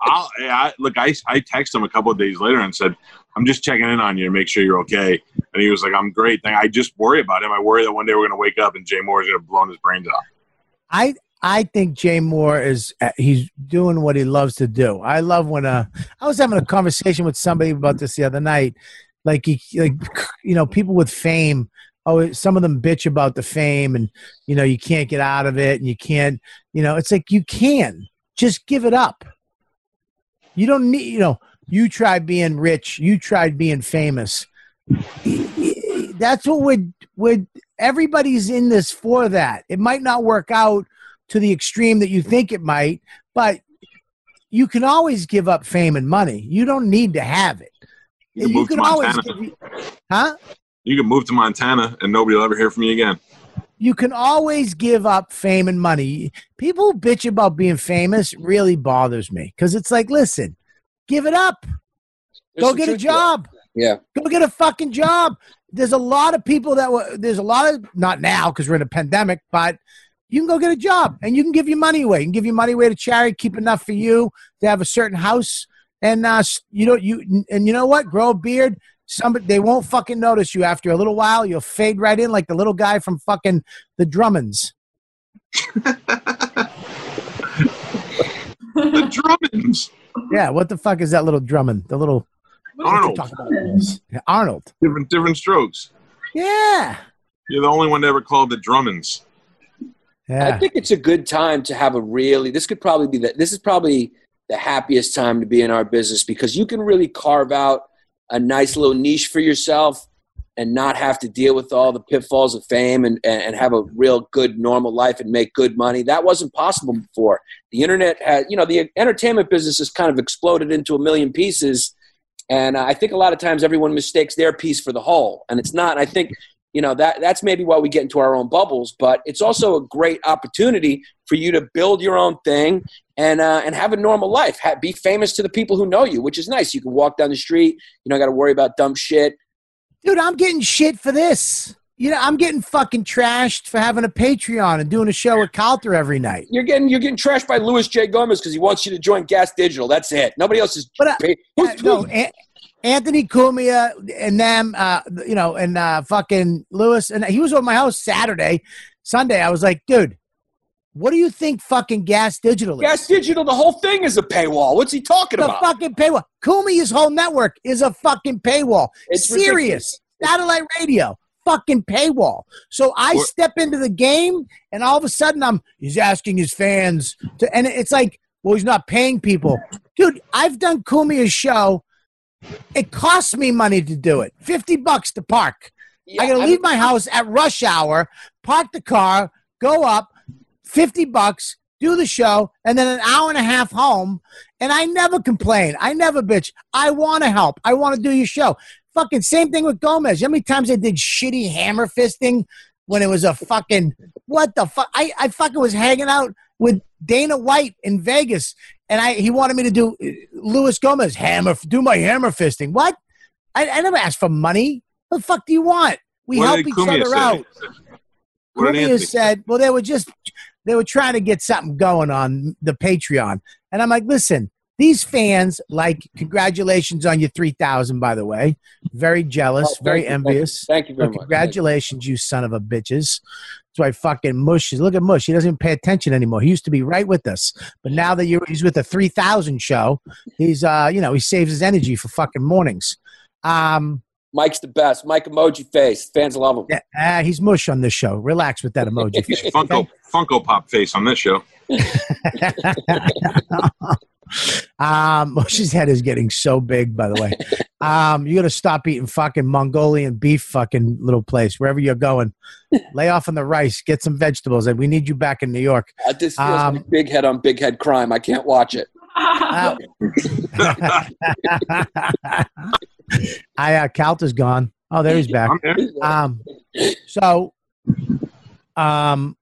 [SPEAKER 4] I'll, yeah, I, look, I, I texted him a couple of days later and said, I'm just checking in on you to make sure you're okay. And he was like, I'm great. Thing. I just worry about him. I worry that one day we're going to wake up and Jay Mohr is going to blow his brains out.
[SPEAKER 2] I I think Jay Mohr is uh, he's doing what he loves to do. I love when uh I was having a conversation with somebody about this the other night. Like he like you know people with fame. Oh, some of them bitch about the fame, and you know you can't get out of it, and you can't. You know, it's like you can just give it up. You don't need. You know, you tried being rich. You tried being famous. That's what would would everybody's in this for that. It might not work out to the extreme that you think it might, but you can always give up fame and money. You don't need to have it.
[SPEAKER 4] You can move to
[SPEAKER 2] give huh?
[SPEAKER 4] You can move to Montana and nobody will ever hear from you again.
[SPEAKER 2] You can always give up fame and money. People bitch about being famous really bothers me because it's like, listen, give it up.
[SPEAKER 6] There's
[SPEAKER 2] Go get a
[SPEAKER 6] truth to it.
[SPEAKER 2] job.
[SPEAKER 6] Yeah.
[SPEAKER 2] Go get a fucking job. There's a lot of people that were, there's a lot of, not now because we're in a pandemic, but you can go get a job and you can give your money away. You can give your money away to charity, keep enough for you to have a certain house. And, uh, you know, you, and you know what? Grow a beard. Somebody, they won't fucking notice you after a little while. You'll fade right in like the little guy from fucking the Drummonds.
[SPEAKER 4] The Drummonds.
[SPEAKER 2] Yeah. What the fuck is that little Drummond? The little
[SPEAKER 4] Arnold.
[SPEAKER 2] About Arnold.
[SPEAKER 4] Different, different strokes.
[SPEAKER 2] Yeah.
[SPEAKER 4] You're the only one to ever called the Drummonds.
[SPEAKER 2] Yeah.
[SPEAKER 6] I think it's a good time to have a really. This could probably be that. This is probably the happiest time to be in our business because you can really carve out a nice little niche for yourself and not have to deal with all the pitfalls of fame and, and, have a real good normal life and make good money. That wasn't possible before. The internet had, you know, the entertainment business has kind of exploded into a million pieces. And I think a lot of times everyone mistakes their piece for the whole, and it's not. And I think you know that that's maybe why we get into our own bubbles but it's also a great opportunity for you to build your own thing and uh, and have a normal life ha- be famous to the people who know you which is nice you can walk down the street you don't got to worry about dumb shit
[SPEAKER 2] Dude, I'm getting shit for this. you know, I'm getting fucking trashed for having a Patreon and doing a show with Calta every night.
[SPEAKER 6] You're getting you're getting trashed by Luis J. Gomez because he wants you to join Gas Digital. That's it. Nobody else is.
[SPEAKER 2] But, uh,
[SPEAKER 6] who's-
[SPEAKER 2] no,
[SPEAKER 6] who's-
[SPEAKER 2] An- Anthony Cumia and them, uh, you know, and uh, fucking Lewis, and he was on my house Saturday, Sunday. I was like, dude, what do you think fucking Gas Digital is?
[SPEAKER 6] Gas Digital, the whole thing is a paywall. What's he talking
[SPEAKER 2] the
[SPEAKER 6] about?
[SPEAKER 2] The fucking paywall. Cumia's whole network is a fucking paywall.
[SPEAKER 6] It's Sirius
[SPEAKER 2] satellite radio, fucking paywall. So I step into the game, and all of a sudden, I'm he's asking his fans to, and it's like, well, he's not paying people, dude. I've done Cumia's show. It costs me money to do it, fifty bucks to park.
[SPEAKER 6] Yeah,
[SPEAKER 2] I gotta
[SPEAKER 6] I
[SPEAKER 2] leave
[SPEAKER 6] mean-
[SPEAKER 2] my house at rush hour, park the car, go up, 50 bucks, do the show, and then an hour and a half home. And I never complain. I never bitch. I want to help. I want to do your show. Fucking same thing with Gomez. How many times I did shitty hammer fisting when it was a fucking what the fuck? I, I fucking was hanging out with Dana White in Vegas, and I he wanted me to do uh, Luis Gomez hammer do my hammer fisting. What? I, I never asked for money. What the fuck do you want? We
[SPEAKER 4] What
[SPEAKER 2] help each other
[SPEAKER 4] say?
[SPEAKER 2] out.
[SPEAKER 4] What
[SPEAKER 2] Cumia said, well, they were just they were trying to get something going on the Patreon, and I'm like, listen, these fans like congratulations on your three thousand. By the way, very jealous,
[SPEAKER 6] Oh,
[SPEAKER 2] very
[SPEAKER 6] you, thank you.
[SPEAKER 2] envious.
[SPEAKER 6] Thank you very
[SPEAKER 2] But
[SPEAKER 6] much.
[SPEAKER 2] congratulations, you son of a bitches. That's why fucking Mush is. Look at Mush. He doesn't even pay attention anymore. He used to be right with us, but now that you're, he's with the three thousand show, he's uh, you know, he saves his energy for fucking mornings. Um,
[SPEAKER 6] Mike's the best. Mike emoji face. Fans love him.
[SPEAKER 2] yeah, ah, he's Mush on this show. Relax with that emoji.
[SPEAKER 4] He's Funko Funko Pop face on this show.
[SPEAKER 2] um, Mush's head is getting so big, by the way. Um, you got to stop eating fucking Mongolian beef, fucking little place, wherever you're going. Lay off on the rice, get some vegetables, and we need you back in New York.
[SPEAKER 6] Uh, this feels
[SPEAKER 2] Um,
[SPEAKER 6] like big head on big head crime. I can't watch it.
[SPEAKER 2] Uh, I uh, Calta's gone. Oh, there he's back. Um, so, um,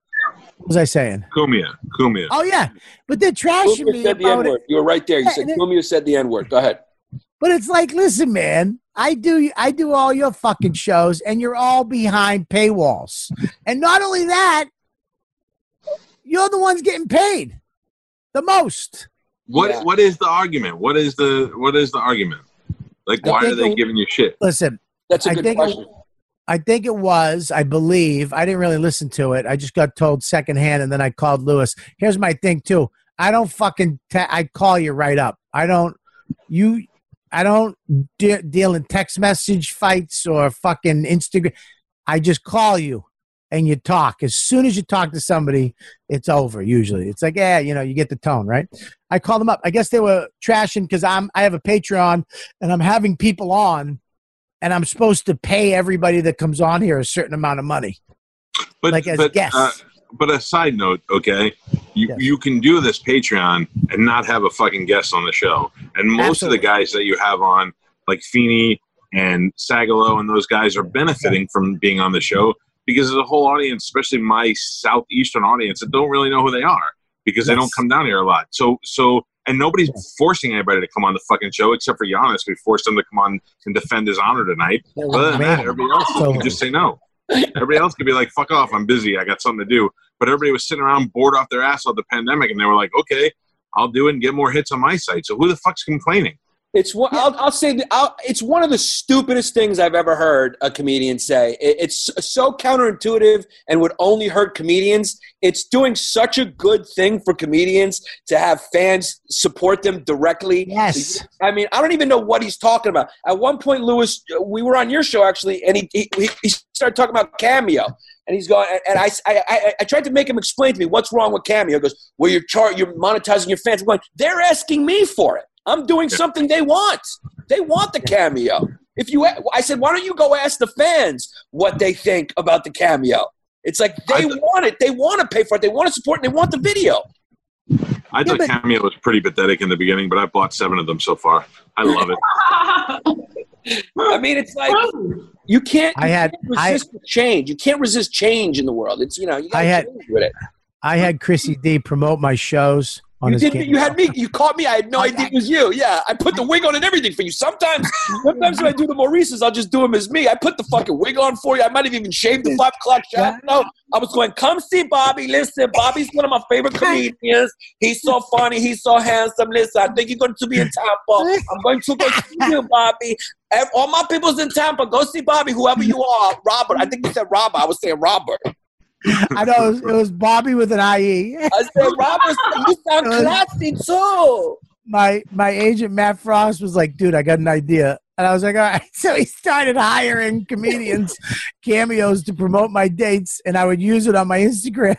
[SPEAKER 2] what was I saying?
[SPEAKER 4] Cumia. Cumia.
[SPEAKER 2] Oh yeah, but they're trashing
[SPEAKER 6] Cumia
[SPEAKER 2] me
[SPEAKER 6] said the N
[SPEAKER 2] about it.
[SPEAKER 6] You were right there. You
[SPEAKER 2] Yeah,
[SPEAKER 6] said
[SPEAKER 2] and it-
[SPEAKER 6] Cumia said the N word. Go ahead.
[SPEAKER 2] But it's like, listen, man, I do I do all your fucking shows, and you're all behind paywalls. And not only that, you're the ones getting paid the most.
[SPEAKER 4] What
[SPEAKER 6] Yeah.
[SPEAKER 4] what is the argument? What is the what is the argument? Like why are they
[SPEAKER 2] the-
[SPEAKER 4] giving you shit?
[SPEAKER 2] Listen,
[SPEAKER 6] That's a
[SPEAKER 2] I
[SPEAKER 6] good
[SPEAKER 2] think
[SPEAKER 6] question.
[SPEAKER 2] I think it was, I believe, I didn't really listen to it. I just got told secondhand, and then I called Lewis. Here's my thing too. I don't fucking. Te- I call you right up. I don't. You. I don't de- deal in text message fights or fucking Instagram. I just call you and you talk. As soon as you talk to somebody, it's over. Usually, it's like, yeah, you know, you get the tone, right? I called them up. I guess they were trashing because I'm. I have a Patreon and I'm having people on and I'm supposed to pay everybody that comes on here a certain amount of money.
[SPEAKER 4] But
[SPEAKER 2] like as
[SPEAKER 4] but,
[SPEAKER 2] guests.
[SPEAKER 4] uh, but a side note, okay, you
[SPEAKER 2] Yes.
[SPEAKER 4] you can do this Patreon and not have a fucking guest on the show. And most of the guys that you have on, like Feeney and Sagalo and those guys, are benefiting from being on the show because there's a whole audience, especially my southeastern audience, that don't really know who they are because they don't come down here a lot. So so. And nobody's forcing anybody to come on the fucking show except for Giannis. We forced him to come on and defend his honor tonight. Other than that, everybody else
[SPEAKER 2] So-
[SPEAKER 4] can just say no. Everybody else could be like, "Fuck off, I'm busy. I got something to do." But everybody was sitting around bored off their ass all the pandemic, and they were like, "Okay, I'll do it and get more hits on my site." So who the fuck's complaining?
[SPEAKER 6] It's one. I'll, I'll say that I'll, it's one of the stupidest things I've ever heard a comedian say. It, it's so counterintuitive and would only hurt comedians. It's doing such a good thing for comedians to have fans support them directly.
[SPEAKER 2] Yes.
[SPEAKER 6] I mean, I don't even know what he's talking about. At one point, Lewis, we were on your show actually, and he he, he- he started talking about Cameo. And he's going, and I, I, I, I tried to make him explain to me what's wrong with Cameo. He goes, well, you're char- you're monetizing your fans. I'm going, they're asking me for it. I'm doing something they want. They want the Cameo. If you, I said, why don't you go ask the fans what they think about the Cameo? It's like they
[SPEAKER 4] I-
[SPEAKER 6] want it. They want to pay for it. They want to support, and they want the video.
[SPEAKER 4] I thought
[SPEAKER 2] but-
[SPEAKER 4] Cameo was pretty pathetic in the beginning, but I've bought seven of them so far. I love it.
[SPEAKER 6] I mean, it's like you can't. You
[SPEAKER 2] I had-
[SPEAKER 6] can't
[SPEAKER 2] I-
[SPEAKER 6] resist change. You can't resist change in the world. It's you know you
[SPEAKER 2] I had-
[SPEAKER 6] with it.
[SPEAKER 2] I had Chrissy D promote my shows on
[SPEAKER 6] You
[SPEAKER 2] his
[SPEAKER 6] did.
[SPEAKER 2] cameo.
[SPEAKER 6] You had me. You caught me. I had no idea it was you. Yeah, I put the wig on and everything for you. Sometimes, sometimes when I do the Maurices, I'll just do them as me. I put the fucking wig on for you. I might have even shaved the five o'clock shadow. No, I was going, come see Bobby. Listen, Bobby's one of my favorite comedians. He's so funny. He's so handsome. Listen, I think you're going to be in Tampa. I'm going to go see you, Bobby. All my people's in Tampa. Go see Bobby, whoever you are. Robert. I think you said Robert. I was saying Robert.
[SPEAKER 2] I know it was, it was Bobby with an IE.
[SPEAKER 6] I said, Robert, you sound classy too.
[SPEAKER 2] my my agent Matt Frost was like, "Dude, I got an idea," and I was like, "All right." So he started hiring comedians cameos to promote my dates, and I would use it on my Instagram.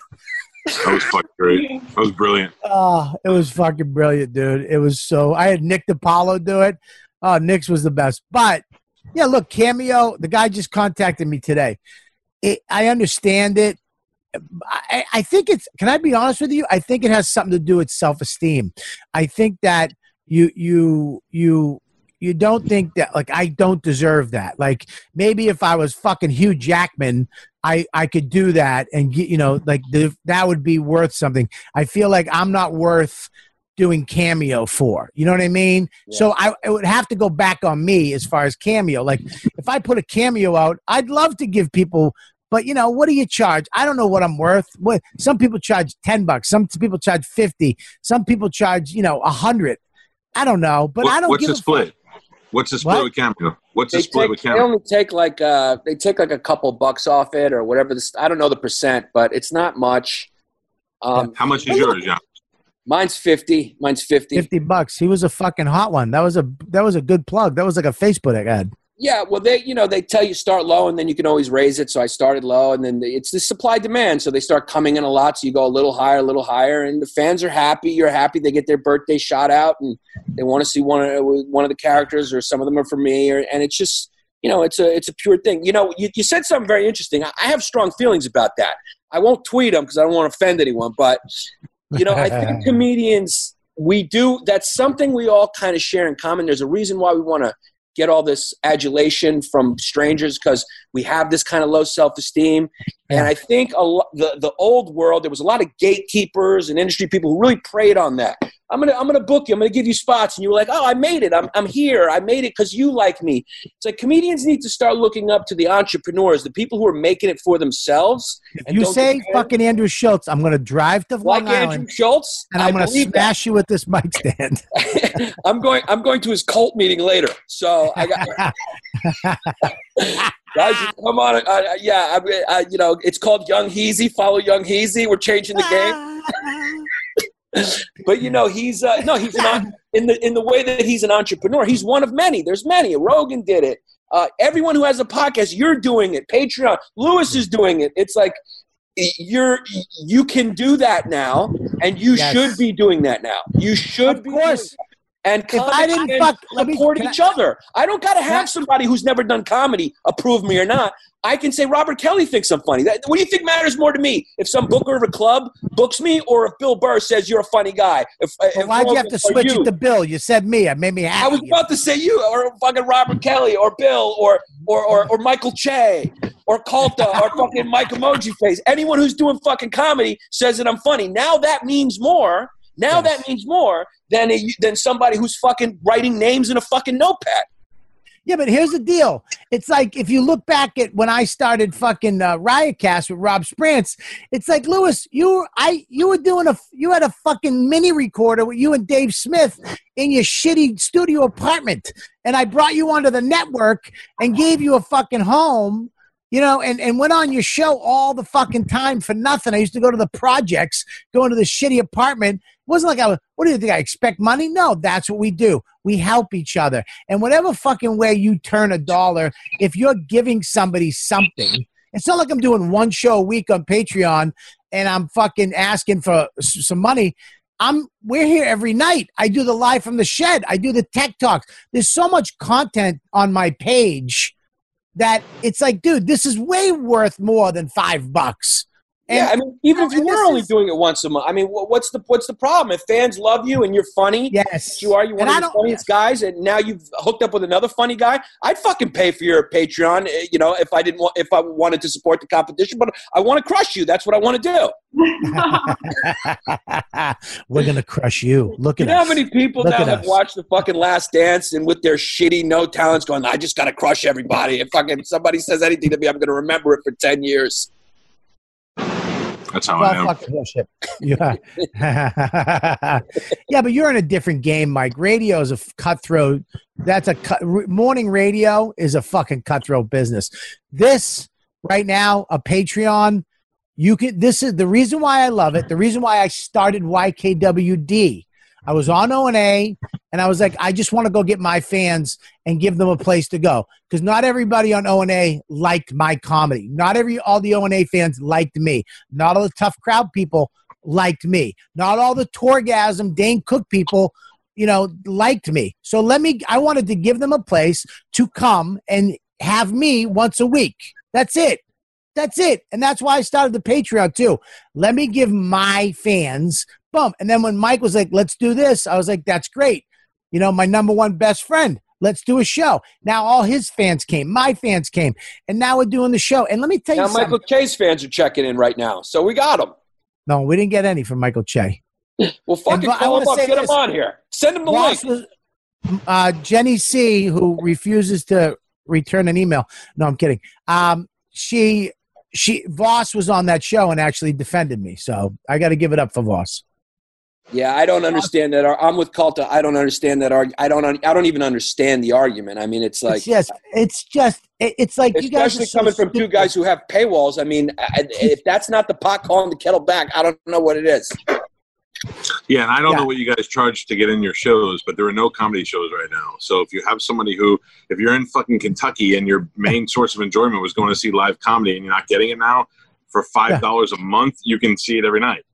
[SPEAKER 4] That was fucking great. That was brilliant.
[SPEAKER 2] Oh, it was fucking brilliant, dude. It was so. I had Nick DiPaolo do it. Oh, Nick's was the best. But yeah, look, cameo. The guy just contacted me today. It, I understand it. I, I think it's. Can I be honest with you? I think it has something to do with self esteem. I think that you you you you don't think that like I don't deserve that. Like maybe if I was fucking Hugh Jackman, I I could do that and get you know like the, that would be worth something. I feel like I'm not worth doing cameo for. You know what I mean? So I it would have to go back on me as far as cameo. Like if I put a cameo out, I'd love to give people but you know, what do you charge? I don't know what I'm worth. What some people charge ten bucks, some people charge fifty, some people charge, you know, a hundred. I don't know, but
[SPEAKER 4] What-
[SPEAKER 2] I don't
[SPEAKER 4] what's
[SPEAKER 2] give
[SPEAKER 4] the
[SPEAKER 2] a fuck.
[SPEAKER 4] split? What's the split
[SPEAKER 2] What?
[SPEAKER 4] with Cameo? What's the
[SPEAKER 6] They,
[SPEAKER 4] split
[SPEAKER 6] take,
[SPEAKER 4] with
[SPEAKER 6] they only take like uh, they take like a couple bucks off it or whatever. This I don't know the percent, but it's not much. Um,
[SPEAKER 4] How much is yours, John?
[SPEAKER 6] Mine's fifty. Mine's fifty.
[SPEAKER 2] Fifty bucks. He was a fucking hot one. That was a that was a good plug. That was like a Facebook ad.
[SPEAKER 6] Yeah, well, they you know they tell you start low and then you can always raise it. So I started low, and then it's the supply demand. So they start coming in a lot. So you go a little higher, a little higher, and the fans are happy. You're happy. They get their birthday shot out, and they want to see one of one of the characters, or some of them are for me, or, and it's just you know it's a it's a pure thing. You know, you, you said something very interesting. I, I have strong feelings about that. I won't tweet them because I don't want to offend anyone, but you know, I think comedians we do that's something we all kind of share in common. There's a reason why we want to get all this adulation from strangers because we have this kind of low self-esteem. And i think a lo- the, the old world there was a lot of gatekeepers and industry people who really preyed on that i'm gonna i'm gonna book you i'm gonna give you spots and you were like oh i made it i'm, I'm here i made it because you like me it's like comedians need to start looking up to the entrepreneurs the people who are making it for themselves
[SPEAKER 2] If you say fucking Andrew Schulz, I'm gonna drive to Long
[SPEAKER 6] like
[SPEAKER 2] Long
[SPEAKER 6] andrew schulz
[SPEAKER 2] and I'm
[SPEAKER 6] I
[SPEAKER 2] gonna
[SPEAKER 6] believe that.
[SPEAKER 2] smash you with this mic stand.
[SPEAKER 6] I'm going. I'm going to his cult meeting later. So I got guys. Come on, uh, yeah. I, I, you know, it's called Young Heezy. Follow Young Heezy. We're changing the game. But you know, he's uh, no, he's an, in the in the way that he's an entrepreneur. He's one of many. There's many. Rogan did it. Uh, everyone who has a podcast, you're doing it. Patreon. Lewis is doing it. It's like you're you can do that now, and you
[SPEAKER 2] Yes.
[SPEAKER 6] should be doing that now. You should
[SPEAKER 2] Of
[SPEAKER 6] be
[SPEAKER 2] course.
[SPEAKER 6] And
[SPEAKER 2] If I didn't
[SPEAKER 6] comics
[SPEAKER 2] fuck- let me-
[SPEAKER 6] support
[SPEAKER 2] can
[SPEAKER 6] each
[SPEAKER 2] I-
[SPEAKER 6] other. I don't got to
[SPEAKER 2] I-
[SPEAKER 6] have somebody who's never done comedy approve me or not. I can say Robert Kelly thinks I'm funny. That, what do you think matters more to me? If some booker of a club books me, or if Bill Burr says you're a funny guy? If, uh,
[SPEAKER 2] But
[SPEAKER 6] if
[SPEAKER 2] why'd you have to switch
[SPEAKER 6] you.
[SPEAKER 2] it to Bill? You said me. I made me happy.
[SPEAKER 6] I was about to say you, or fucking Robert Kelly, or Bill, or or or, or Michael Che, or Calta, or fucking Mike Emoji Face. Anyone who's doing fucking comedy says that I'm funny. Now that means more. Now
[SPEAKER 2] Yes.
[SPEAKER 6] that means more than a, than somebody who's fucking writing names in a fucking notepad.
[SPEAKER 2] Yeah, but here's the deal. It's like if you look back at when I started fucking uh, Riotcast with Rob Sprance, it's like Lewis, you were- I you were doing a you had a fucking mini recorder with you and Dave Smith in your shitty studio apartment, and I brought you onto the network and gave you a fucking home. You know, and, and went on your show all the fucking time for nothing. I used to go to the projects, go into the shitty apartment. Wasn't like I was, what do you think? I expect money? No, that's what we do. We help each other. And whatever fucking way you turn a dollar, if you're giving somebody something, it's not like I'm doing one show a week on Patreon and I'm fucking asking for some money. I'm we're here every night. I do the live from the shed. I do the tech talks. There's so much content on my page that it's like, dude, this is way worth more than five bucks.
[SPEAKER 6] Yeah, I mean, even if you
[SPEAKER 2] and
[SPEAKER 6] were only
[SPEAKER 2] is-
[SPEAKER 6] doing it once a month, I mean, what's the what's the problem? If fans love you and you're funny,
[SPEAKER 2] Yes.
[SPEAKER 6] you are. You're one
[SPEAKER 2] And
[SPEAKER 6] of the funniest guys, and now you've hooked up with another funny guy. I'd fucking pay for your Patreon, eh, you know, if I didn't want, if I wanted to support the competition. But I want to crush you. That's what I want to do.
[SPEAKER 2] We're gonna crush you. Look
[SPEAKER 6] You
[SPEAKER 2] at
[SPEAKER 6] know how many people
[SPEAKER 2] Look
[SPEAKER 6] now have
[SPEAKER 2] us.
[SPEAKER 6] watched the fucking Last Dance and with their shitty no talents going, I just got to crush everybody. If fucking somebody says anything to me, I'm going to remember it for 10 years.
[SPEAKER 4] That's how I am.
[SPEAKER 2] bullshit. Oh, yeah. yeah, but you're in a different game, Mike. Radio is a f- cutthroat. That's a cut, morning radio is a fucking cutthroat business. This right now, a Patreon, you can. This is the reason why I love it. The reason why I started YKWd. I was on O and A, and I was like, I just want to go get my fans and give them a place to go because not everybody on O and A liked my comedy. Not every all the O and A fans liked me. Not all the tough crowd people liked me. Not all the Tourgasm Dane Cook people, you know, liked me. So let me. I wanted to give them a place to come and have me once a week. That's it. That's it. And that's why I started the Patreon too. Let me give my fans bump. And then when Mike was like, let's do this, I was like, that's great. You know, my number one best friend. Let's do a show. Now all his fans came, my fans came, and now we're doing the show. And let me tell you
[SPEAKER 6] Now,
[SPEAKER 2] something.
[SPEAKER 6] Michael Che's fans are checking in right now. So we got them.
[SPEAKER 2] no, we didn't get any from Michael Che.
[SPEAKER 6] Well, fucking
[SPEAKER 2] And I
[SPEAKER 6] call him up. Get
[SPEAKER 2] this.
[SPEAKER 6] him on here. Send him the
[SPEAKER 2] Ross
[SPEAKER 6] link.
[SPEAKER 2] was, uh, Jenny C, who refuses to return an email. No, I'm kidding. Um, she, she, Voss was on that show and actually defended me. So I got to give it up for Voss.
[SPEAKER 6] Yeah, I don't understand that. I'm with Calta. I don't understand that argument. I don't. I don't even understand the argument. I mean, it's like,
[SPEAKER 2] it's just, it's just, it's like you guys are
[SPEAKER 6] especially
[SPEAKER 2] so
[SPEAKER 6] coming from two guys who have paywalls. I mean, if that's not the pot calling the kettle back, I don't know what it is.
[SPEAKER 4] Yeah, and I don't
[SPEAKER 2] Yeah.
[SPEAKER 4] know what you guys charge to get in your shows, but there are no comedy shows right now. So if you have somebody who, if you're in fucking Kentucky and your main source of enjoyment was going to see live comedy and you're not getting it now for five dollars a month, you can see it every night.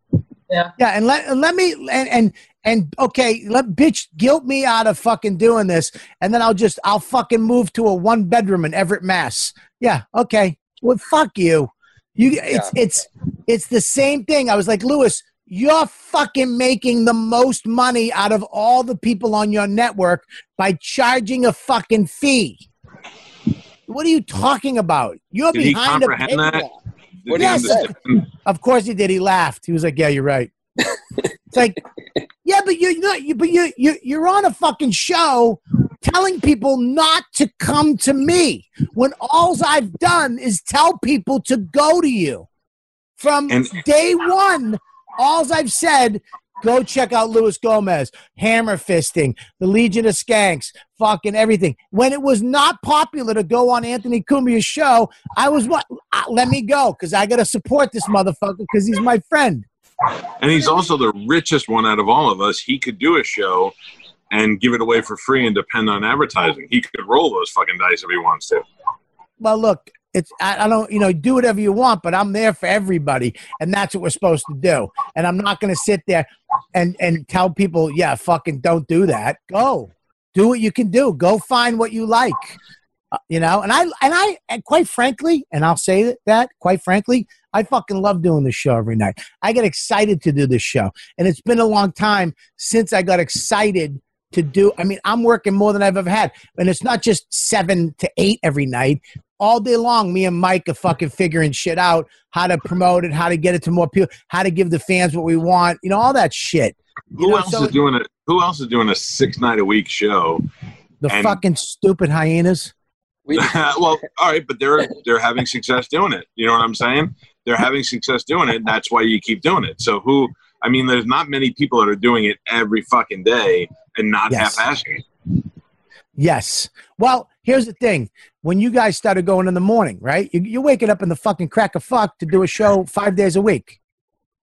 [SPEAKER 2] Yeah, Yeah. and let and let me and and and okay, let bitch guilt me out of fucking doing this, and then I'll just I'll fucking move to a one bedroom in Everett, Mass. Yeah, okay. Well, fuck you. You, it's it's it's the same thing. I was like, Lewis, you're fucking making the most money out of all the people on your network by charging a fucking fee. What are you talking about? You're
[SPEAKER 4] Did he
[SPEAKER 2] behind a
[SPEAKER 4] comprehend that?
[SPEAKER 2] Paywall.
[SPEAKER 4] Did he
[SPEAKER 2] Yes.
[SPEAKER 4] understand?
[SPEAKER 2] Of course he did. He laughed. He was like, "Yeah, you're right." it's like, yeah, but you're not. You, but you you you're on a fucking show telling people not to come to me when all I've done is tell people to go to you. From
[SPEAKER 4] And-
[SPEAKER 2] day one, all I've said. Go check out Luis Gomez, Hammer Fisting, the Legion of Skanks, fucking everything. When it was not popular to go on Anthony Cumia's show, I was what? Uh, let me go because I got to support this motherfucker because he's my friend.
[SPEAKER 4] And he's also the richest one out of all of us. He could do a show and give it away for free and depend on advertising. He could roll those fucking dice if he wants to.
[SPEAKER 2] Well, look, it's I, I don't you know do whatever you want, but I'm there for everybody, and that's what we're supposed to do. And I'm not going to sit there and and tell people, yeah, fucking don't do that. Go, do what you can do. Go find what you like. Uh, you know, and I and I and quite frankly, and I'll say that, quite frankly, I fucking love doing this show every night. I get excited to do this show, and it's been a long time since I got excited to do. I mean, I'm working more than I've ever had, and it's not just seven to eight every night. All day long, me and Mike are fucking figuring shit out, how to promote it, how to get it to more people, how to give the fans what we want, you know, all that shit. You
[SPEAKER 4] Who
[SPEAKER 2] know,
[SPEAKER 4] else
[SPEAKER 2] so
[SPEAKER 4] is doing it? Who else is doing a six night a week show?
[SPEAKER 2] the
[SPEAKER 4] and-
[SPEAKER 2] fucking stupid hyenas.
[SPEAKER 4] well, all right, but they're they're having success doing it. You know what I'm saying? They're having success doing it. and That's why you keep doing it. So who? I mean, there's not many people that are doing it every fucking day and not
[SPEAKER 2] Yes.
[SPEAKER 4] half-assing.
[SPEAKER 2] Yes. Well, here's the thing. When you guys started going in the morning, right? You, you're waking up in the fucking crack of fuck to do a show five days a week.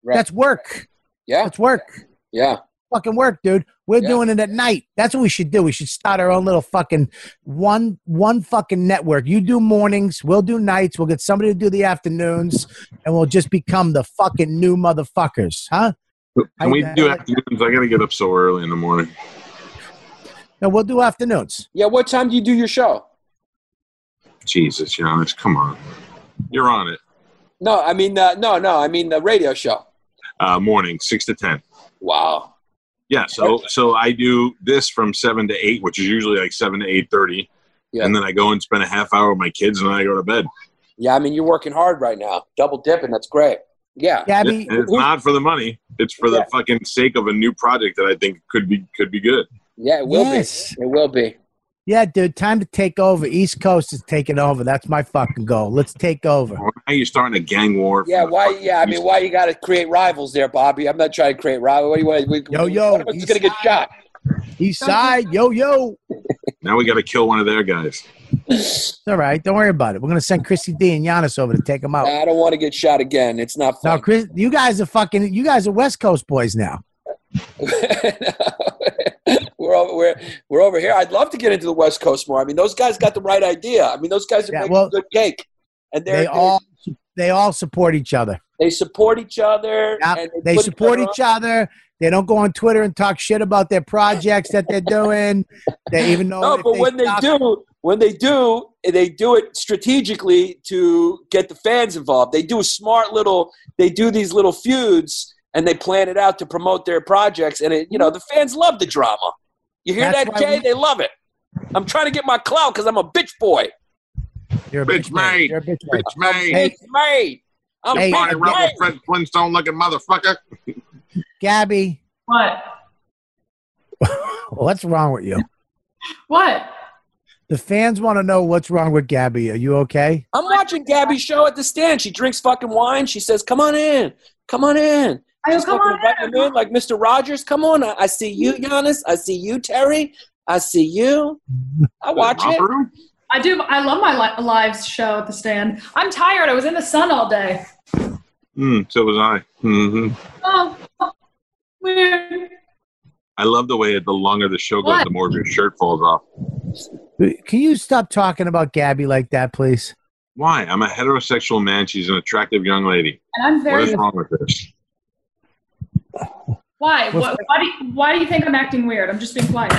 [SPEAKER 6] Right.
[SPEAKER 2] That's work.
[SPEAKER 6] Yeah.
[SPEAKER 2] That's work.
[SPEAKER 6] Yeah.
[SPEAKER 2] Fucking work, dude. We're
[SPEAKER 6] Yeah.
[SPEAKER 2] doing it at night. That's what we should do. We should start our own little fucking one one fucking network. You do mornings, we'll do nights. We'll get somebody to do the afternoons, and we'll just become the fucking new motherfuckers, huh?
[SPEAKER 4] Can we do afternoons? I got to get up so early in the morning.
[SPEAKER 2] No, we'll do afternoons.
[SPEAKER 6] Yeah. What time do you do your show?
[SPEAKER 4] Jesus, Giannis, come on. You're on it.
[SPEAKER 6] No, I mean uh, no, no. I mean the radio show.
[SPEAKER 4] Uh, morning, six to ten.
[SPEAKER 6] Wow.
[SPEAKER 4] Yeah, so so I do this from seven to eight, which is usually like seven to eight thirty,
[SPEAKER 6] Yeah.
[SPEAKER 4] and then I go and spend a half hour with my kids, and then I go to bed.
[SPEAKER 6] Yeah, I mean you're working hard right now, double dipping. That's great. Yeah.
[SPEAKER 2] Gabby,
[SPEAKER 4] And it's not for the money; it's for the fucking sake of a new project that I think could be could be good.
[SPEAKER 6] Yeah, it will
[SPEAKER 2] Yes.
[SPEAKER 6] be. It will be.
[SPEAKER 2] yeah, dude, time to take over. East Coast is taking over. That's my fucking goal. Let's take over.
[SPEAKER 4] Now you're starting a gang war.
[SPEAKER 6] Yeah, why? Yeah, I mean, why you got to create rivals there, Bobby? I'm not trying to create rivals. What do you want? We,
[SPEAKER 2] Yo, yo,
[SPEAKER 6] one of us is gonna get shot.
[SPEAKER 2] East side, yo, yo.
[SPEAKER 4] Now we got to kill one of their guys.
[SPEAKER 2] It's all right. Don't worry about it. We're gonna send Christy D and Giannis over to take them out.
[SPEAKER 6] I don't want to get shot again. It's not
[SPEAKER 2] Now,
[SPEAKER 6] fun.
[SPEAKER 2] Chris, you guys are fucking. You guys are West Coast boys now.
[SPEAKER 6] we're over. We're we're over here. I'd love to get into the West Coast more. I mean, those guys got the right idea. I mean, those guys are
[SPEAKER 2] Yeah,
[SPEAKER 6] making
[SPEAKER 2] well,
[SPEAKER 6] good cake, and they're,
[SPEAKER 2] They all they all support each other.
[SPEAKER 6] they support each other.
[SPEAKER 2] Yep,
[SPEAKER 6] and
[SPEAKER 2] They
[SPEAKER 6] put
[SPEAKER 2] support each other. They don't go on Twitter and talk shit about their projects that they're doing. They even know.
[SPEAKER 6] No, but when they do, when they do, they do it strategically to get the fans involved. They do a smart little. They do these little feuds, and they plan it out to promote their projects. And it, you know, the fans love the drama. You hear
[SPEAKER 2] That's
[SPEAKER 6] that, Jay?
[SPEAKER 2] we-
[SPEAKER 6] They love it. I'm trying to get my clout because I'm a bitch boy.
[SPEAKER 2] You're a
[SPEAKER 4] Bitch
[SPEAKER 2] bitch made.
[SPEAKER 4] made.
[SPEAKER 2] You're a bitch made.
[SPEAKER 4] Bitch made.
[SPEAKER 2] Hey,
[SPEAKER 6] Bitch made. I'm
[SPEAKER 2] Hey,
[SPEAKER 6] bitch
[SPEAKER 4] Barney
[SPEAKER 6] made.
[SPEAKER 4] Fred Flintstone looking motherfucker.
[SPEAKER 2] Gabby,
[SPEAKER 5] What?
[SPEAKER 2] what's wrong with you?
[SPEAKER 5] What?
[SPEAKER 2] The fans want to know what's wrong with Gabby. Are you okay?
[SPEAKER 6] I'm watching Gabby's show at the stand. She drinks fucking wine. She says, "Come on in, come on in."
[SPEAKER 5] I go,
[SPEAKER 6] She's
[SPEAKER 5] come
[SPEAKER 6] fucking
[SPEAKER 5] on
[SPEAKER 6] inviting
[SPEAKER 5] in.
[SPEAKER 6] in like Mr. Rogers. Come on, I, I see you, Giannis. I see you, Terry. I see you. I watch it.
[SPEAKER 5] I do. I love my li- live show at the stand. I'm tired. I was in the sun all day.
[SPEAKER 4] Mm, so was I. hmm
[SPEAKER 5] Oh, weird.
[SPEAKER 4] I love the way the longer the show goes,
[SPEAKER 5] What?
[SPEAKER 4] the more of your shirt falls off.
[SPEAKER 2] Can you stop talking about Gabby like that, please?
[SPEAKER 4] Why? I'm a heterosexual man. She's an attractive young lady.
[SPEAKER 5] And I'm very.
[SPEAKER 4] is wrong with this?
[SPEAKER 5] Why? What, why, do you, why do you think I'm acting weird? I'm just being quiet.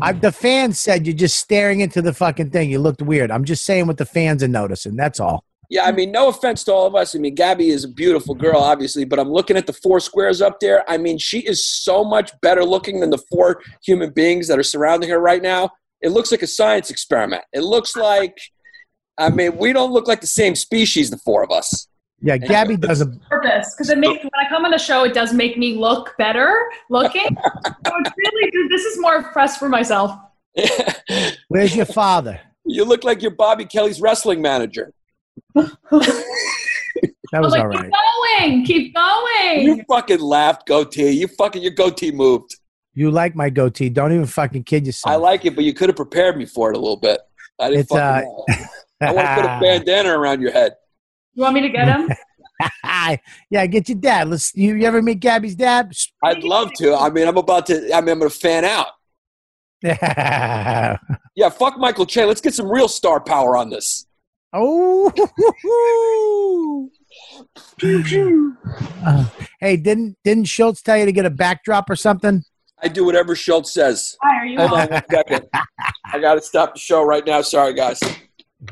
[SPEAKER 2] I, the fans said you're just staring into the fucking thing. You looked weird. I'm just saying what the fans are noticing. That's all.
[SPEAKER 6] Yeah, I mean, no offense to all of us. I mean, Gabby is a beautiful girl, obviously, but I'm looking at the four squares up there. I mean, she is so much better looking than the four human beings that are surrounding her right now. It looks like a science experiment. It looks like, I mean, we don't look like the same species, the four of us.
[SPEAKER 2] Yeah, Gabby does a.
[SPEAKER 5] Purpose, because it makes when I come on the show, it does make me look better looking. so it's really this is more press for myself.
[SPEAKER 2] Where's your father?
[SPEAKER 6] You look like you're Bobby Kelly's wrestling manager.
[SPEAKER 2] That was
[SPEAKER 5] was like,
[SPEAKER 2] all right.
[SPEAKER 5] keep going, keep going.
[SPEAKER 6] You fucking laughed, goatee. You fucking your goatee moved.
[SPEAKER 2] You like my goatee? Don't even fucking kid yourself.
[SPEAKER 6] I like it, but you could have prepared me for it a little bit. I didn't
[SPEAKER 2] It's, uh,
[SPEAKER 6] fucking know. I want to put a bandana around your head.
[SPEAKER 5] You want me to get him?
[SPEAKER 2] yeah, get your dad. Let's. You, you ever meet Gabby's dad?
[SPEAKER 6] I'd love to. I mean, I'm about to. I mean, I'm going to fan out. Yeah, fuck Michael Che. Let's get some real star power on this.
[SPEAKER 2] oh. Uh, hey, didn't didn't Schulz tell you to get a backdrop or something?
[SPEAKER 6] I do whatever Schulz says.
[SPEAKER 5] Why are you
[SPEAKER 6] Hold
[SPEAKER 5] home?
[SPEAKER 6] on one second. I got to stop the show right now. Sorry, guys.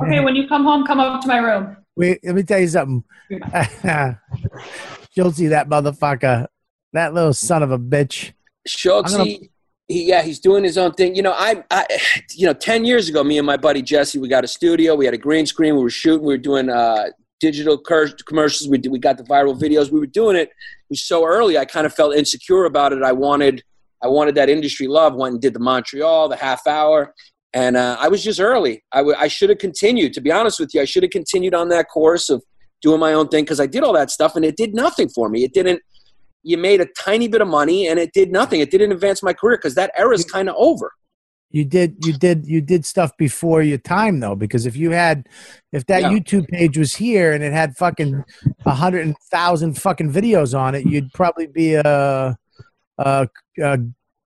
[SPEAKER 5] Okay, when you come home, come up to my room.
[SPEAKER 2] Wait, let me tell you something. Schultzy, that motherfucker, that little son of a bitch. Schulz, gonna-
[SPEAKER 6] he, he, yeah, he's doing his own thing. You know, I, I, you know, ten years ago, me and my buddy Jesse, we got a studio, we had a green screen, we were shooting, we were doing uh, digital cur- commercials, we did, we got the viral videos, we were doing it. It was so early, I kind of felt insecure about it. I wanted, I wanted that industry love. Went and did the Montreal, the half hour, and uh, I was just early. I, w- I should have continued. To be honest with you, I should have continued on that course of doing my own thing because I did all that stuff and it did nothing for me. It didn't you made a tiny bit of money and it did nothing. It didn't advance my career because that era is kind of over.
[SPEAKER 2] You did you did you did stuff before your time though, because if you had if that
[SPEAKER 6] Yeah.
[SPEAKER 2] YouTube page was here and it had fucking a hundred thousand fucking videos on it, you'd probably be a a, a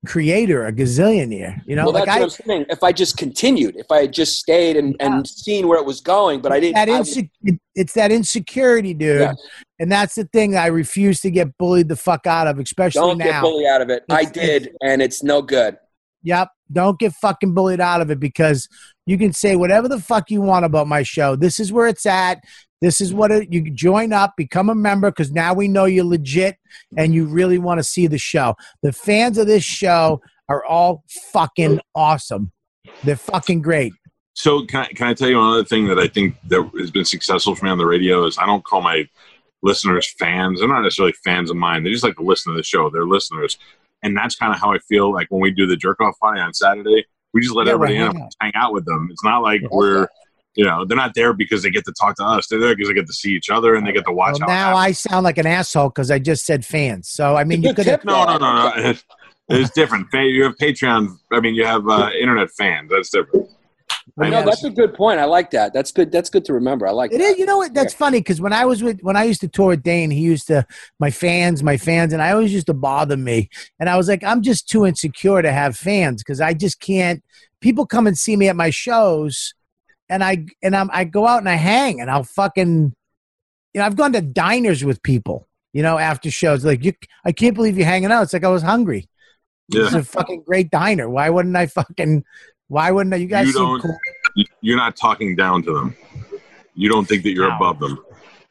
[SPEAKER 2] creator, a gazillionaire. You know,
[SPEAKER 6] well,
[SPEAKER 2] like
[SPEAKER 6] that's
[SPEAKER 2] I
[SPEAKER 6] what I'm saying. If I just continued, if I had just stayed and, and seen where it was going, but I didn't.
[SPEAKER 2] that
[SPEAKER 6] I-
[SPEAKER 2] inse- it- it's that insecurity, dude.
[SPEAKER 6] Yeah.
[SPEAKER 2] And that's the thing I refuse to get bullied the fuck out of, especially now.
[SPEAKER 6] don't
[SPEAKER 2] now.
[SPEAKER 6] get bullied out of it. I
[SPEAKER 2] It's-
[SPEAKER 6] did, and it's no good.
[SPEAKER 2] Yep. Don't get fucking bullied out of it because you can say whatever the fuck you want about my show. This is where it's at. This is what it, you join up, become a member because now we know you're legit and you really want to see the show. The fans of this show are all fucking awesome. They're fucking great.
[SPEAKER 4] So can I, can I tell you another thing that I think that has been successful for me on the radio is I don't call my listeners fans. They're not necessarily fans of mine. They just like to listen to the show. They're listeners, and that's kind of how I feel like when we do the jerk off party on Saturday. We just let
[SPEAKER 2] Yeah,
[SPEAKER 4] everybody
[SPEAKER 2] we're
[SPEAKER 4] in and hang out with them. It's not like we're you know they're not there because they get to talk to us. They're there because they get to see each other and they get to watch.
[SPEAKER 2] Well,
[SPEAKER 4] how
[SPEAKER 2] now I sound like an asshole because I just said fans. So I mean, you could have.
[SPEAKER 4] No, no, no, no. It's different. You have Patreon. I mean, you have uh, internet fans. That's different. I
[SPEAKER 6] no,
[SPEAKER 4] mean,
[SPEAKER 6] that's a good point. I like that. That's good. That's good to remember. I like
[SPEAKER 2] It
[SPEAKER 6] that.
[SPEAKER 2] is. You know what? That's funny because when I was with when I used to tour with Dane, he used to my fans, my fans, and I always used to bother me. And I was like, I'm just too insecure to have fans because I just can't. People come and see me at my shows, and I and I'm I go out and I hang and I'll fucking, you know, I've gone to diners with people, you know, after shows. Like you, I can't believe you're hanging out. It's like I was hungry. Yeah. It's
[SPEAKER 4] Yeah.
[SPEAKER 2] a fucking great diner. Why wouldn't I fucking? Why wouldn't I? You guys
[SPEAKER 4] You
[SPEAKER 2] seem
[SPEAKER 4] don't.
[SPEAKER 2] cool.
[SPEAKER 4] you- You're not talking down to them. You don't think that you're
[SPEAKER 2] No.
[SPEAKER 4] above them.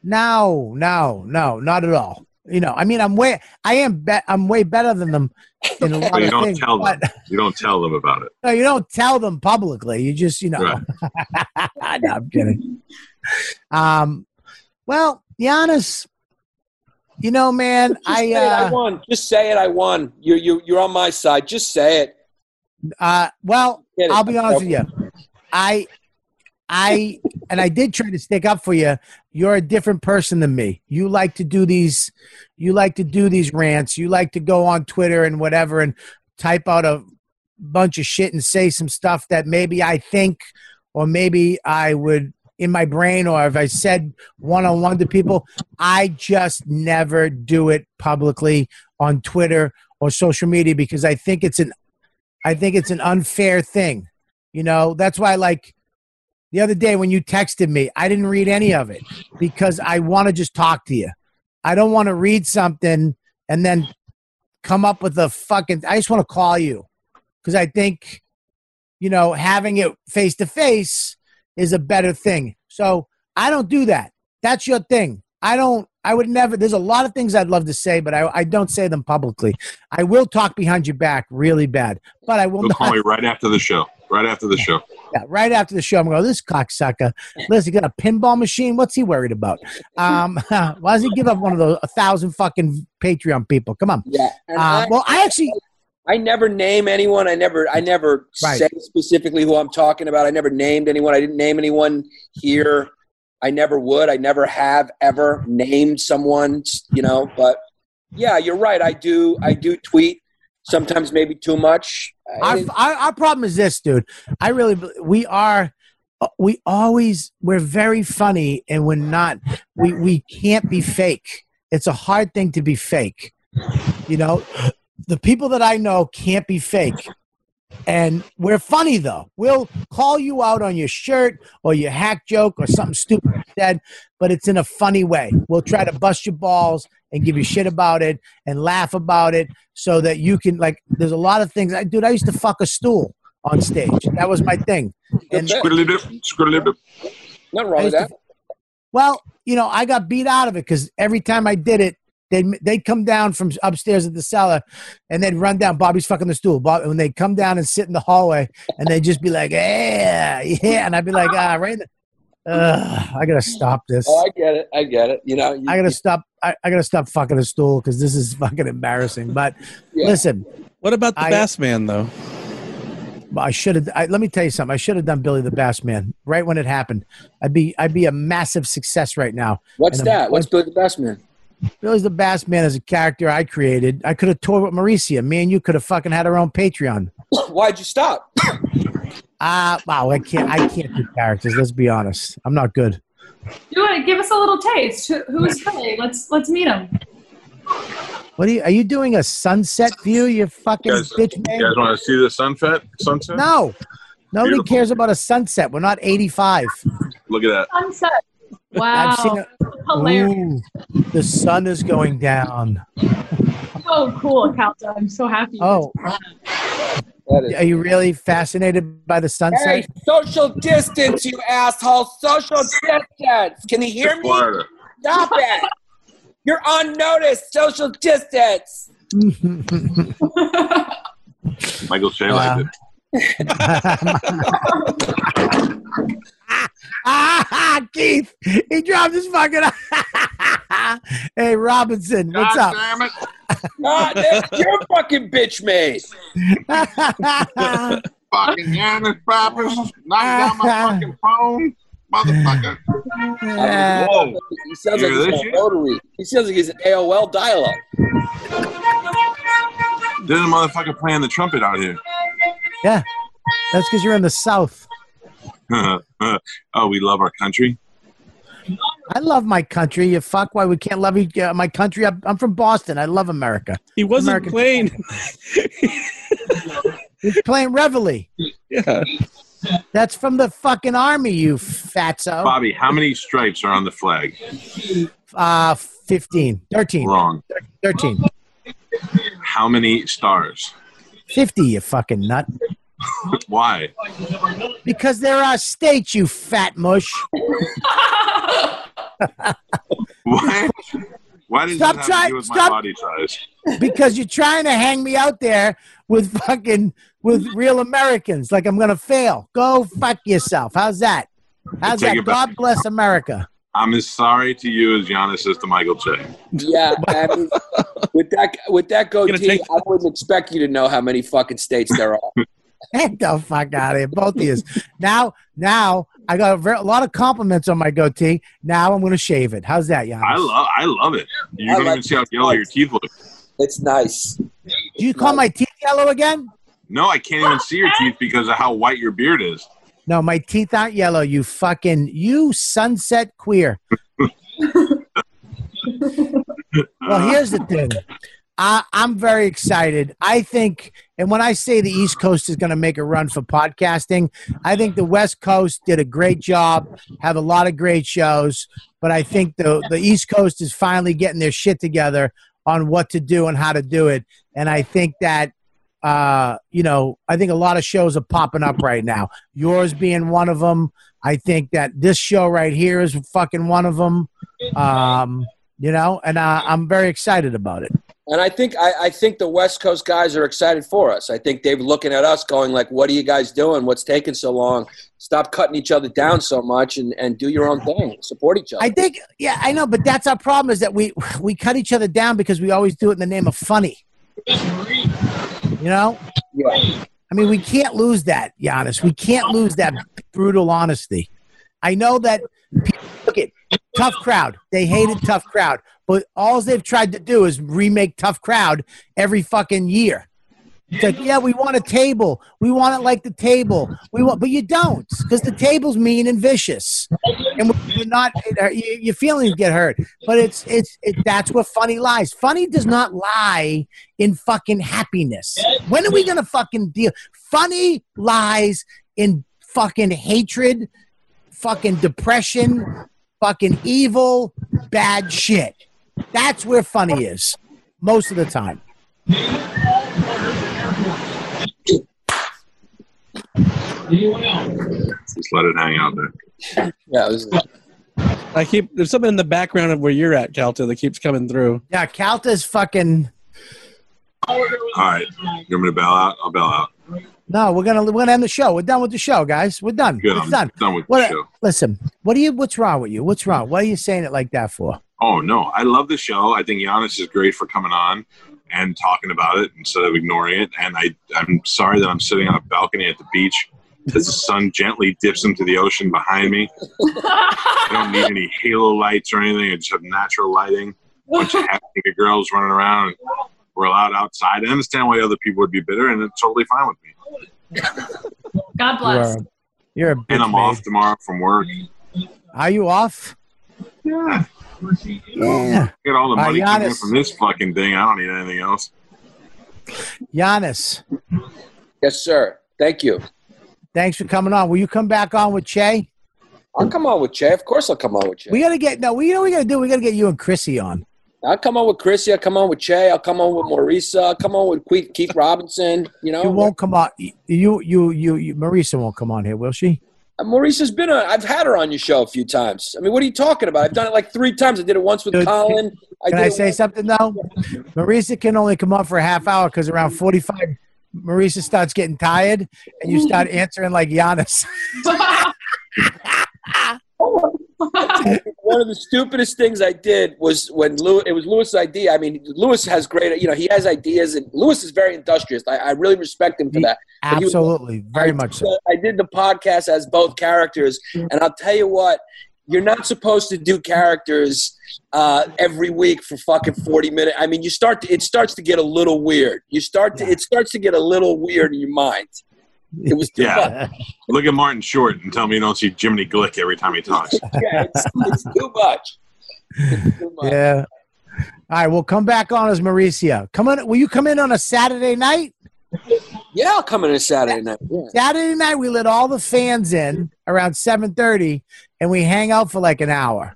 [SPEAKER 2] No, no, no, not at all. You know, I mean, I'm way, I am, be- I'm way better than them in a lot
[SPEAKER 4] But you
[SPEAKER 2] of
[SPEAKER 4] don't
[SPEAKER 2] things.
[SPEAKER 4] tell them. You don't tell them about it.
[SPEAKER 2] no, you don't tell them publicly. You just, you know.
[SPEAKER 4] Right.
[SPEAKER 2] no, I'm kidding. Um, well, Giannis, you know, man,
[SPEAKER 6] Just
[SPEAKER 2] I,
[SPEAKER 6] say it, I
[SPEAKER 2] uh,
[SPEAKER 6] won. Just say it. I won. You're you you're on my side. Just say it.
[SPEAKER 2] Uh, well, I'll be honest with you. I, I, and I did try to stick up for you. You're a different person than me. You like to do these, you like to do these rants. You like to go on Twitter and whatever and type out a bunch of shit and say some stuff that maybe I think or maybe I would in my brain or if I said one on one to people, I just never do it publicly on Twitter or social media because I think it's an I think it's an unfair thing. You know, that's why like the other day when you texted me, I didn't read any of it because I want to just talk to you. I don't want to read something and then come up with a fucking I just want to call you because I think you know having it face to face is a better thing. So I don't do that. That's your thing. I don't. I would never. There's a lot of things I'd love to say, but I, I don't say them publicly. I will talk behind your back really bad, but I will
[SPEAKER 4] They'll
[SPEAKER 2] not.
[SPEAKER 4] call me right after the show. Right after the show.
[SPEAKER 2] Yeah, right after the show, I'm going, to go, this cocksucker. Listen, he got a pinball machine. What's he worried about? Um, why does he give up one of those a thousand fucking Patreon people? Come on.
[SPEAKER 6] Yeah.
[SPEAKER 2] Uh,
[SPEAKER 6] I,
[SPEAKER 2] well, I actually,
[SPEAKER 6] I never name anyone. I never I never
[SPEAKER 2] Right.
[SPEAKER 6] say specifically who I'm talking about. I never named anyone. I didn't name anyone here. I never would. I never have ever named someone, you know, but yeah, you're right. I do I do tweet sometimes maybe too much.
[SPEAKER 2] our, our our problem is this, dude. I really, we are, uh, we always, we're very funny, and we're not. We we can't be fake. It's a hard thing to be fake. You know, the people that I know can't be fake. And we're funny though. We'll call you out on your shirt or your hack joke or something stupid you said, but it's in a funny way. We'll try to bust your balls and give you shit about it and laugh about it so that you can like there's a lot of things I dude, I used to fuck a stool on stage. That was my thing. And
[SPEAKER 4] Squiddly dip, squiddly dip.
[SPEAKER 6] Nothing wrong with that.
[SPEAKER 2] to- well, you know, I got beat out of it because every time I did it, they'd, they'd come down from upstairs at the cellar and they'd run down. Bobby's fucking the stool. Bob, when they'd come down and sit in the hallway and they'd just be like, yeah, yeah. And I'd be like, ah, right. in Ugh, I gotta stop this.
[SPEAKER 6] Oh, I get it. I get it. You know, you,
[SPEAKER 2] I gotta stop. I, I gotta stop fucking a stool because this is fucking embarrassing. But
[SPEAKER 6] Yeah.
[SPEAKER 2] listen,
[SPEAKER 7] What about the
[SPEAKER 2] I-
[SPEAKER 7] Bass Man though?
[SPEAKER 2] I should have. Let me tell you something. I should have done Billy the Bass Man right when it happened. I'd be. I'd be a massive success right now.
[SPEAKER 6] what's
[SPEAKER 2] and a-
[SPEAKER 6] that? What's Billy the Bass Man?
[SPEAKER 2] Billy's the Bass Man is a character I created. I could have toured with Mauricio. Me and you could have fucking had our own Patreon.
[SPEAKER 6] Why'd you stop?
[SPEAKER 2] Ah, wow. I can't. I can't do characters. Let's be honest. I'm not good.
[SPEAKER 5] Do it. Give us a little taste. Who, who's Philly? Let's let's meet him.
[SPEAKER 2] What are you? Are you doing a sunset view? You fucking
[SPEAKER 4] You guys,
[SPEAKER 2] bitch
[SPEAKER 4] you
[SPEAKER 2] man.
[SPEAKER 4] guys want to see the sunset? Sunset?
[SPEAKER 2] No, nobody
[SPEAKER 4] Beautiful.
[SPEAKER 2] cares about a sunset. We're not 85.
[SPEAKER 4] Look at that.
[SPEAKER 5] Sunset. Wow.
[SPEAKER 2] I've seen it.
[SPEAKER 5] Hilarious.
[SPEAKER 2] Ooh, the sun is going down.
[SPEAKER 5] So cool, Calta. I'm so happy.
[SPEAKER 2] Oh,
[SPEAKER 6] That is-
[SPEAKER 2] Are you really fascinated by the
[SPEAKER 6] Hey,
[SPEAKER 2] sunset?
[SPEAKER 6] social distance, you asshole! Social distance. Can you hear me? Stop it! You're on notice. Social distance.
[SPEAKER 4] Michael Che liked it.
[SPEAKER 2] Ah, Keith, he dropped his fucking. hey, Robinson, what's up?
[SPEAKER 4] damn it.
[SPEAKER 6] Ah, that's your fucking bitch made.
[SPEAKER 4] Fucking Giannis Pappas. Knock down my fucking phone. Motherfucker. Whoa.
[SPEAKER 6] He sounds
[SPEAKER 4] Hear
[SPEAKER 6] like he's
[SPEAKER 4] this
[SPEAKER 6] on rotary. He sounds like he's an AOL dial-up.
[SPEAKER 4] There's a motherfucker playing the trumpet out here.
[SPEAKER 2] yeah, that's because you're in the South.
[SPEAKER 4] oh, we love our country.
[SPEAKER 2] I love my country. You fuck. Why we can't love each- uh, my country? I'm, I'm from Boston. I love America.
[SPEAKER 7] He wasn't
[SPEAKER 2] American-
[SPEAKER 7] playing.
[SPEAKER 2] He's playing Reveille.
[SPEAKER 7] yeah.
[SPEAKER 2] That's from the fucking army, you fatso.
[SPEAKER 4] Bobby, how many stripes are on the flag?
[SPEAKER 2] Uh, 15. 13.
[SPEAKER 4] Wrong.
[SPEAKER 2] 13.
[SPEAKER 4] How many stars?
[SPEAKER 2] 50, you fucking nut.
[SPEAKER 4] Why?
[SPEAKER 2] Because there are states, you fat mush.
[SPEAKER 4] Why? Why does
[SPEAKER 2] Stop
[SPEAKER 4] that have
[SPEAKER 2] trying-
[SPEAKER 4] to do with
[SPEAKER 2] stop-
[SPEAKER 4] my body size?
[SPEAKER 2] because you're trying to hang me out there with fucking with real Americans. Like I'm gonna fail. Go fuck yourself. How's that? How's that?
[SPEAKER 4] it back.
[SPEAKER 2] God bless America.
[SPEAKER 4] I'm as sorry to you as Giannis is to Michael Che.
[SPEAKER 6] Yeah, I mean, with that with that goatee,
[SPEAKER 7] take-
[SPEAKER 6] I wouldn't expect you to know how many fucking states there are.
[SPEAKER 2] Get the fuck out of here, both of you. Now, now I got a, ver- a lot of compliments on my goatee. Now I'm gonna shave it. How's that, Giannis?
[SPEAKER 4] I love I love it. You
[SPEAKER 6] I
[SPEAKER 4] don't
[SPEAKER 6] like
[SPEAKER 4] even see how
[SPEAKER 6] it.
[SPEAKER 4] yellow your teeth look.
[SPEAKER 6] It's nice.
[SPEAKER 2] Do you call my teeth yellow again?
[SPEAKER 4] No, I can't even see your teeth because of how white your beard is.
[SPEAKER 2] No, my teeth aren't yellow. You fucking you sunset queer. well, here's the thing. I, I'm very excited. I think, and when I say the East Coast is going to make a run for podcasting, I think the West Coast did a great job, have a lot of great shows, but I think the the East Coast is finally getting their shit together on what to do and how to do it. And I think that uh, you know, I think a lot of shows are popping up right now. Yours being one of them. I think that this show right here is fucking one of them. Um, you know, and uh, I'm very excited about it.
[SPEAKER 6] And I think I, I think the West Coast guys are excited for us. I think they're looking at us, going like, "What are you guys doing? What's taking so long? Stop cutting each other down so much, and, and do your own thing. Support each other."
[SPEAKER 2] I think, yeah, I know, but that's our problem is that we we cut each other down because we always do it in the name of funny. You know,
[SPEAKER 6] yeah.
[SPEAKER 2] I mean, we can't lose that, Giannis. We can't lose that brutal honesty. I know that people, look at tough crowd. They hated tough crowd, but all they've tried to do is remake tough crowd every fucking year. It's like, yeah, we want a table. We want it like the table. We want, but you don't, because the table's mean and vicious, and we're not. Uh, it, your your feelings get hurt. But it's it's it, that's where funny lies. Funny does not lie in fucking happiness. When are we gonna fucking deal? Funny lies in fucking hatred, fucking depression, fucking evil, bad shit. That's where funny is most of the time.
[SPEAKER 4] Just let it hang out there.
[SPEAKER 6] Yeah, it was,
[SPEAKER 7] I keep there's something in the background of where you're at, Calta, that keeps coming through.
[SPEAKER 2] Yeah, Calta's fucking.
[SPEAKER 4] All right. You want me to bail out? I'll bail out.
[SPEAKER 2] No, we're gonna we're gonna end the show. We're done with the show, guys. We're done.
[SPEAKER 4] Good.
[SPEAKER 2] It's
[SPEAKER 4] I'm
[SPEAKER 2] done.
[SPEAKER 4] done with
[SPEAKER 2] What?
[SPEAKER 4] the show.
[SPEAKER 2] Listen, what do you? What's wrong with you? What's wrong? What are you saying it like that for?
[SPEAKER 4] Oh no, I love the show. I think Giannis is great for coming on and talking about it instead of ignoring it. And I, I'm sorry that I'm sitting on a balcony at the beach as the sun gently dips into the ocean behind me. I don't need any halo lights or anything. I just have natural lighting. A bunch of happy girls running around. We're allowed outside. I understand why other people would be bitter, and it's totally fine with me.
[SPEAKER 5] God
[SPEAKER 2] You
[SPEAKER 5] bless.
[SPEAKER 2] are, you're a bitch,
[SPEAKER 4] And I'm
[SPEAKER 2] babe.
[SPEAKER 4] off tomorrow from work.
[SPEAKER 2] Are you off?
[SPEAKER 4] Yeah.
[SPEAKER 2] Yeah.
[SPEAKER 4] Get all the
[SPEAKER 2] Uh,
[SPEAKER 4] money coming in
[SPEAKER 2] Giannis.
[SPEAKER 4] from this fucking thing. I don't need anything else.
[SPEAKER 2] Giannis,
[SPEAKER 6] yes, sir. Thank you.
[SPEAKER 2] thanks for coming on. Will you come back on with Che?
[SPEAKER 6] I'll come on with Jay. Of course, I'll come on with Jay.
[SPEAKER 2] We gotta get no. We you know what we gotta do. We gotta get you and Chrissy on.
[SPEAKER 6] I'll come on with Chrissy. I'll come on with Che. I'll come on with Marisa. I'll come on with Keith, Keith Robinson. You know,
[SPEAKER 2] You won't come on. You, you, you, you. Marisa won't come on here, will she?
[SPEAKER 6] Uh, Maurice's been on. I've had her on your show a few times. I mean, what are you talking about? I've done it like three times. I did it once with
[SPEAKER 2] Dude,
[SPEAKER 6] Colin.
[SPEAKER 2] Can
[SPEAKER 6] did
[SPEAKER 2] I say
[SPEAKER 6] once-
[SPEAKER 2] something though? Marisa can only come on for a half hour because around forty-five, Marisa starts getting tired, and you start answering like Giannis.
[SPEAKER 6] One of the stupidest things I did was when Lewis, it was Lewis' idea. I mean, Lewis has great, you know, he has ideas, and Lewis is very industrious. I, I really respect him for that. But he was-
[SPEAKER 2] Absolutely, very
[SPEAKER 6] I
[SPEAKER 2] much so.
[SPEAKER 6] I did the podcast as both characters, and I'll tell you what, you're not supposed to do characters uh, every week for fucking 40 minutes. I mean, you start to, it starts to get a little weird. You start to, it starts to get a little weird in your mind. It was too much.
[SPEAKER 4] Yeah. Look at Martin Short and tell me you don't see Jiminy Glick every time he talks.
[SPEAKER 6] Yeah, it's, it's too much. It's too much.
[SPEAKER 2] Yeah. All right, we'll come back on as Mauricio. Come on, will you come in on a Saturday night?
[SPEAKER 6] Yeah, I'll come in a Saturday night. Yeah.
[SPEAKER 2] Saturday night, we let all the fans in around seven thirty, and we hang out for like an hour.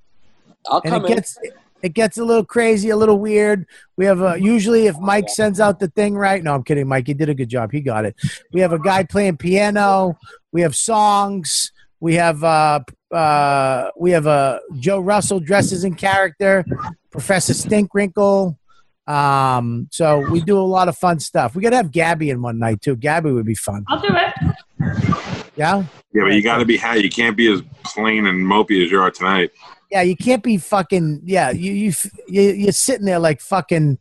[SPEAKER 6] I'll
[SPEAKER 2] and
[SPEAKER 6] come
[SPEAKER 2] it
[SPEAKER 6] in.
[SPEAKER 2] gets it gets a little crazy, a little weird. We have a usually if Mike sends out the thing right. No, I'm kidding, Mike. You did a good job. He got it. We have a guy playing piano. We have songs. We have uh uh we have a Joe Russell dresses in character, Professor Stinkrinkle. Um, so we do a lot of fun stuff. We gotta have Gabby in one night too. Gabby would be fun.
[SPEAKER 5] I'll do it.
[SPEAKER 2] Yeah.
[SPEAKER 4] Yeah, but you got to be high. You can't be as plain and mopey as you are tonight.
[SPEAKER 2] Yeah, you can't be fucking. Yeah, you you you you're sitting there like fucking.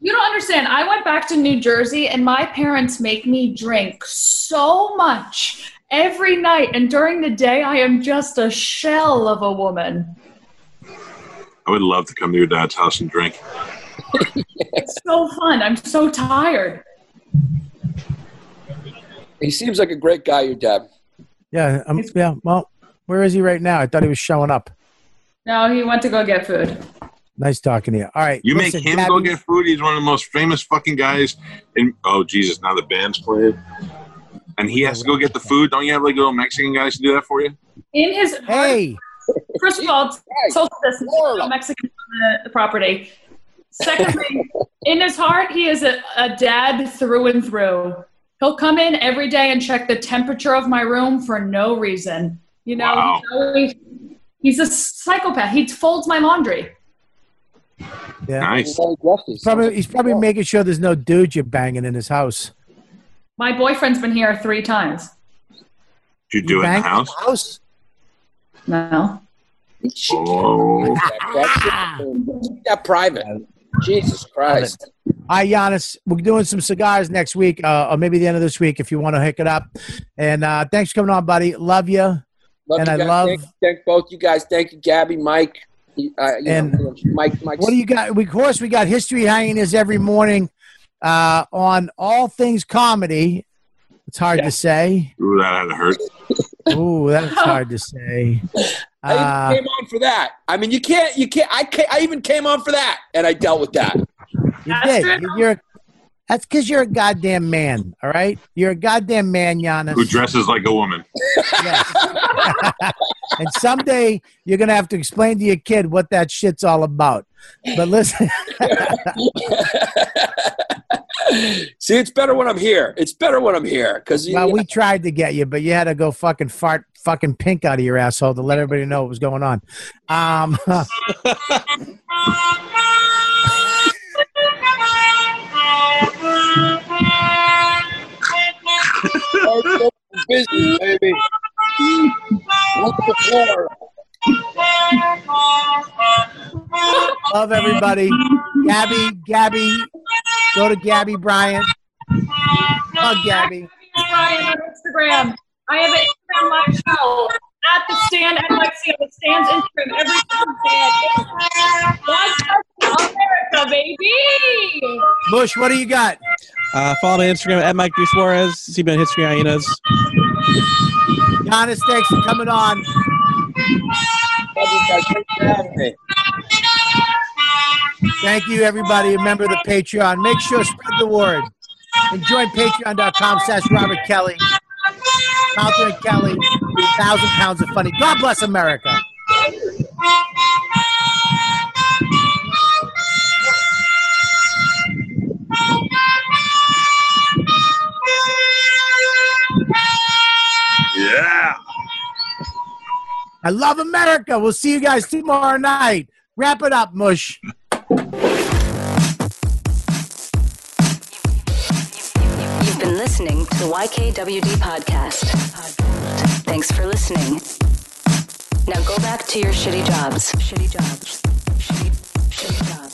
[SPEAKER 5] You don't understand. I went back to New Jersey and my parents make me drink so much every night. And during the day, I am just a shell of a woman.
[SPEAKER 4] I would love to come to your dad's house and drink.
[SPEAKER 5] It's so fun. I'm so tired.
[SPEAKER 6] He seems like a great guy, your dad.
[SPEAKER 2] Yeah, um, yeah. Well, where is he right now? I thought he was showing up.
[SPEAKER 5] No, he went to go get food.
[SPEAKER 2] Nice talking to you. All right,
[SPEAKER 4] You
[SPEAKER 2] listen,
[SPEAKER 4] make him go get food. He's one of the most famous fucking guys. In oh Jesus, now the band's playing, and he has to go get the food. Don't you have like little Mexican guys to do that for you?
[SPEAKER 5] In his
[SPEAKER 2] Hey,
[SPEAKER 5] first of all, social distance, no Mexican on the, the property. Secondly, in his heart, he is a, a dad through and through. He'll come in every day and check the temperature of my room for no reason. You know,
[SPEAKER 4] Wow.
[SPEAKER 5] He's, a psychopath. He folds my laundry.
[SPEAKER 2] yeah.
[SPEAKER 4] Nice.
[SPEAKER 2] He's probably he's probably making sure there's no dude you're banging in his house.
[SPEAKER 5] My boyfriend's been here three times.
[SPEAKER 4] Did you do it in the house?
[SPEAKER 2] house?
[SPEAKER 5] No.
[SPEAKER 4] Oh,
[SPEAKER 6] Keep that private. Jesus Christ.
[SPEAKER 2] Hi, Giannis. We're doing some cigars next week, uh, or maybe the end of this week if you want to hook it up. And uh, thanks for coming on, buddy. Love you.
[SPEAKER 6] Love
[SPEAKER 2] And
[SPEAKER 6] you
[SPEAKER 2] I
[SPEAKER 6] guys.
[SPEAKER 2] love-
[SPEAKER 6] Thank, thank both you guys. Thank you, Gabby, Mike. Uh, you
[SPEAKER 2] And
[SPEAKER 6] know, Mike, Mike.
[SPEAKER 2] What do you got? We, of course, we got History Hyenas every morning uh, on all things comedy. It's hard to say.
[SPEAKER 4] Ooh, that had to hurt.
[SPEAKER 2] Ooh, that's hard to say.
[SPEAKER 6] I even
[SPEAKER 2] Uh,
[SPEAKER 6] came on for that. I mean, you can't. You can't. I can't, I even came on for that, and I dealt with that.
[SPEAKER 2] you did. You're. That's because you're a goddamn man. All right, you're a goddamn man, Giannis.
[SPEAKER 4] Who dresses like a woman?
[SPEAKER 2] and someday you're gonna have to explain to your kid what that shit's all about. But listen,
[SPEAKER 6] See, it's better when I'm here. It's better when I'm here because
[SPEAKER 2] well, we tried to get you, but you had to go fucking fart fucking pink out of your asshole to let everybody know what was going on. Um,
[SPEAKER 6] business, baby. The floor.
[SPEAKER 2] love everybody. Gabby, Gabby, go to Gabby Bryan. Hug Gabby.
[SPEAKER 5] Instagram. I have an Instagram live show at the stand NYC on the stand's Instagram every Tuesday. Live America, baby.
[SPEAKER 2] Bush, what do you got?
[SPEAKER 7] Uh, follow me on Instagram at Mike B. Suarez. See me on History Hyenas.
[SPEAKER 2] Giannis, thanks for coming on.
[SPEAKER 6] Love you guys. Thanks for having me.
[SPEAKER 2] Thank you, everybody. Remember the Patreon. Make sure spread the word. And join patreon.com slash Robert Kelly. Counter Kelly, thousand pounds of funny. God bless America. Yeah. I love America. We'll see you guys tomorrow night. Wrap it up, Mush.
[SPEAKER 9] You've been listening to YKWD Podcast. Thanks for listening. Now go back to your shitty jobs. Shitty jobs. Shitty, shitty jobs.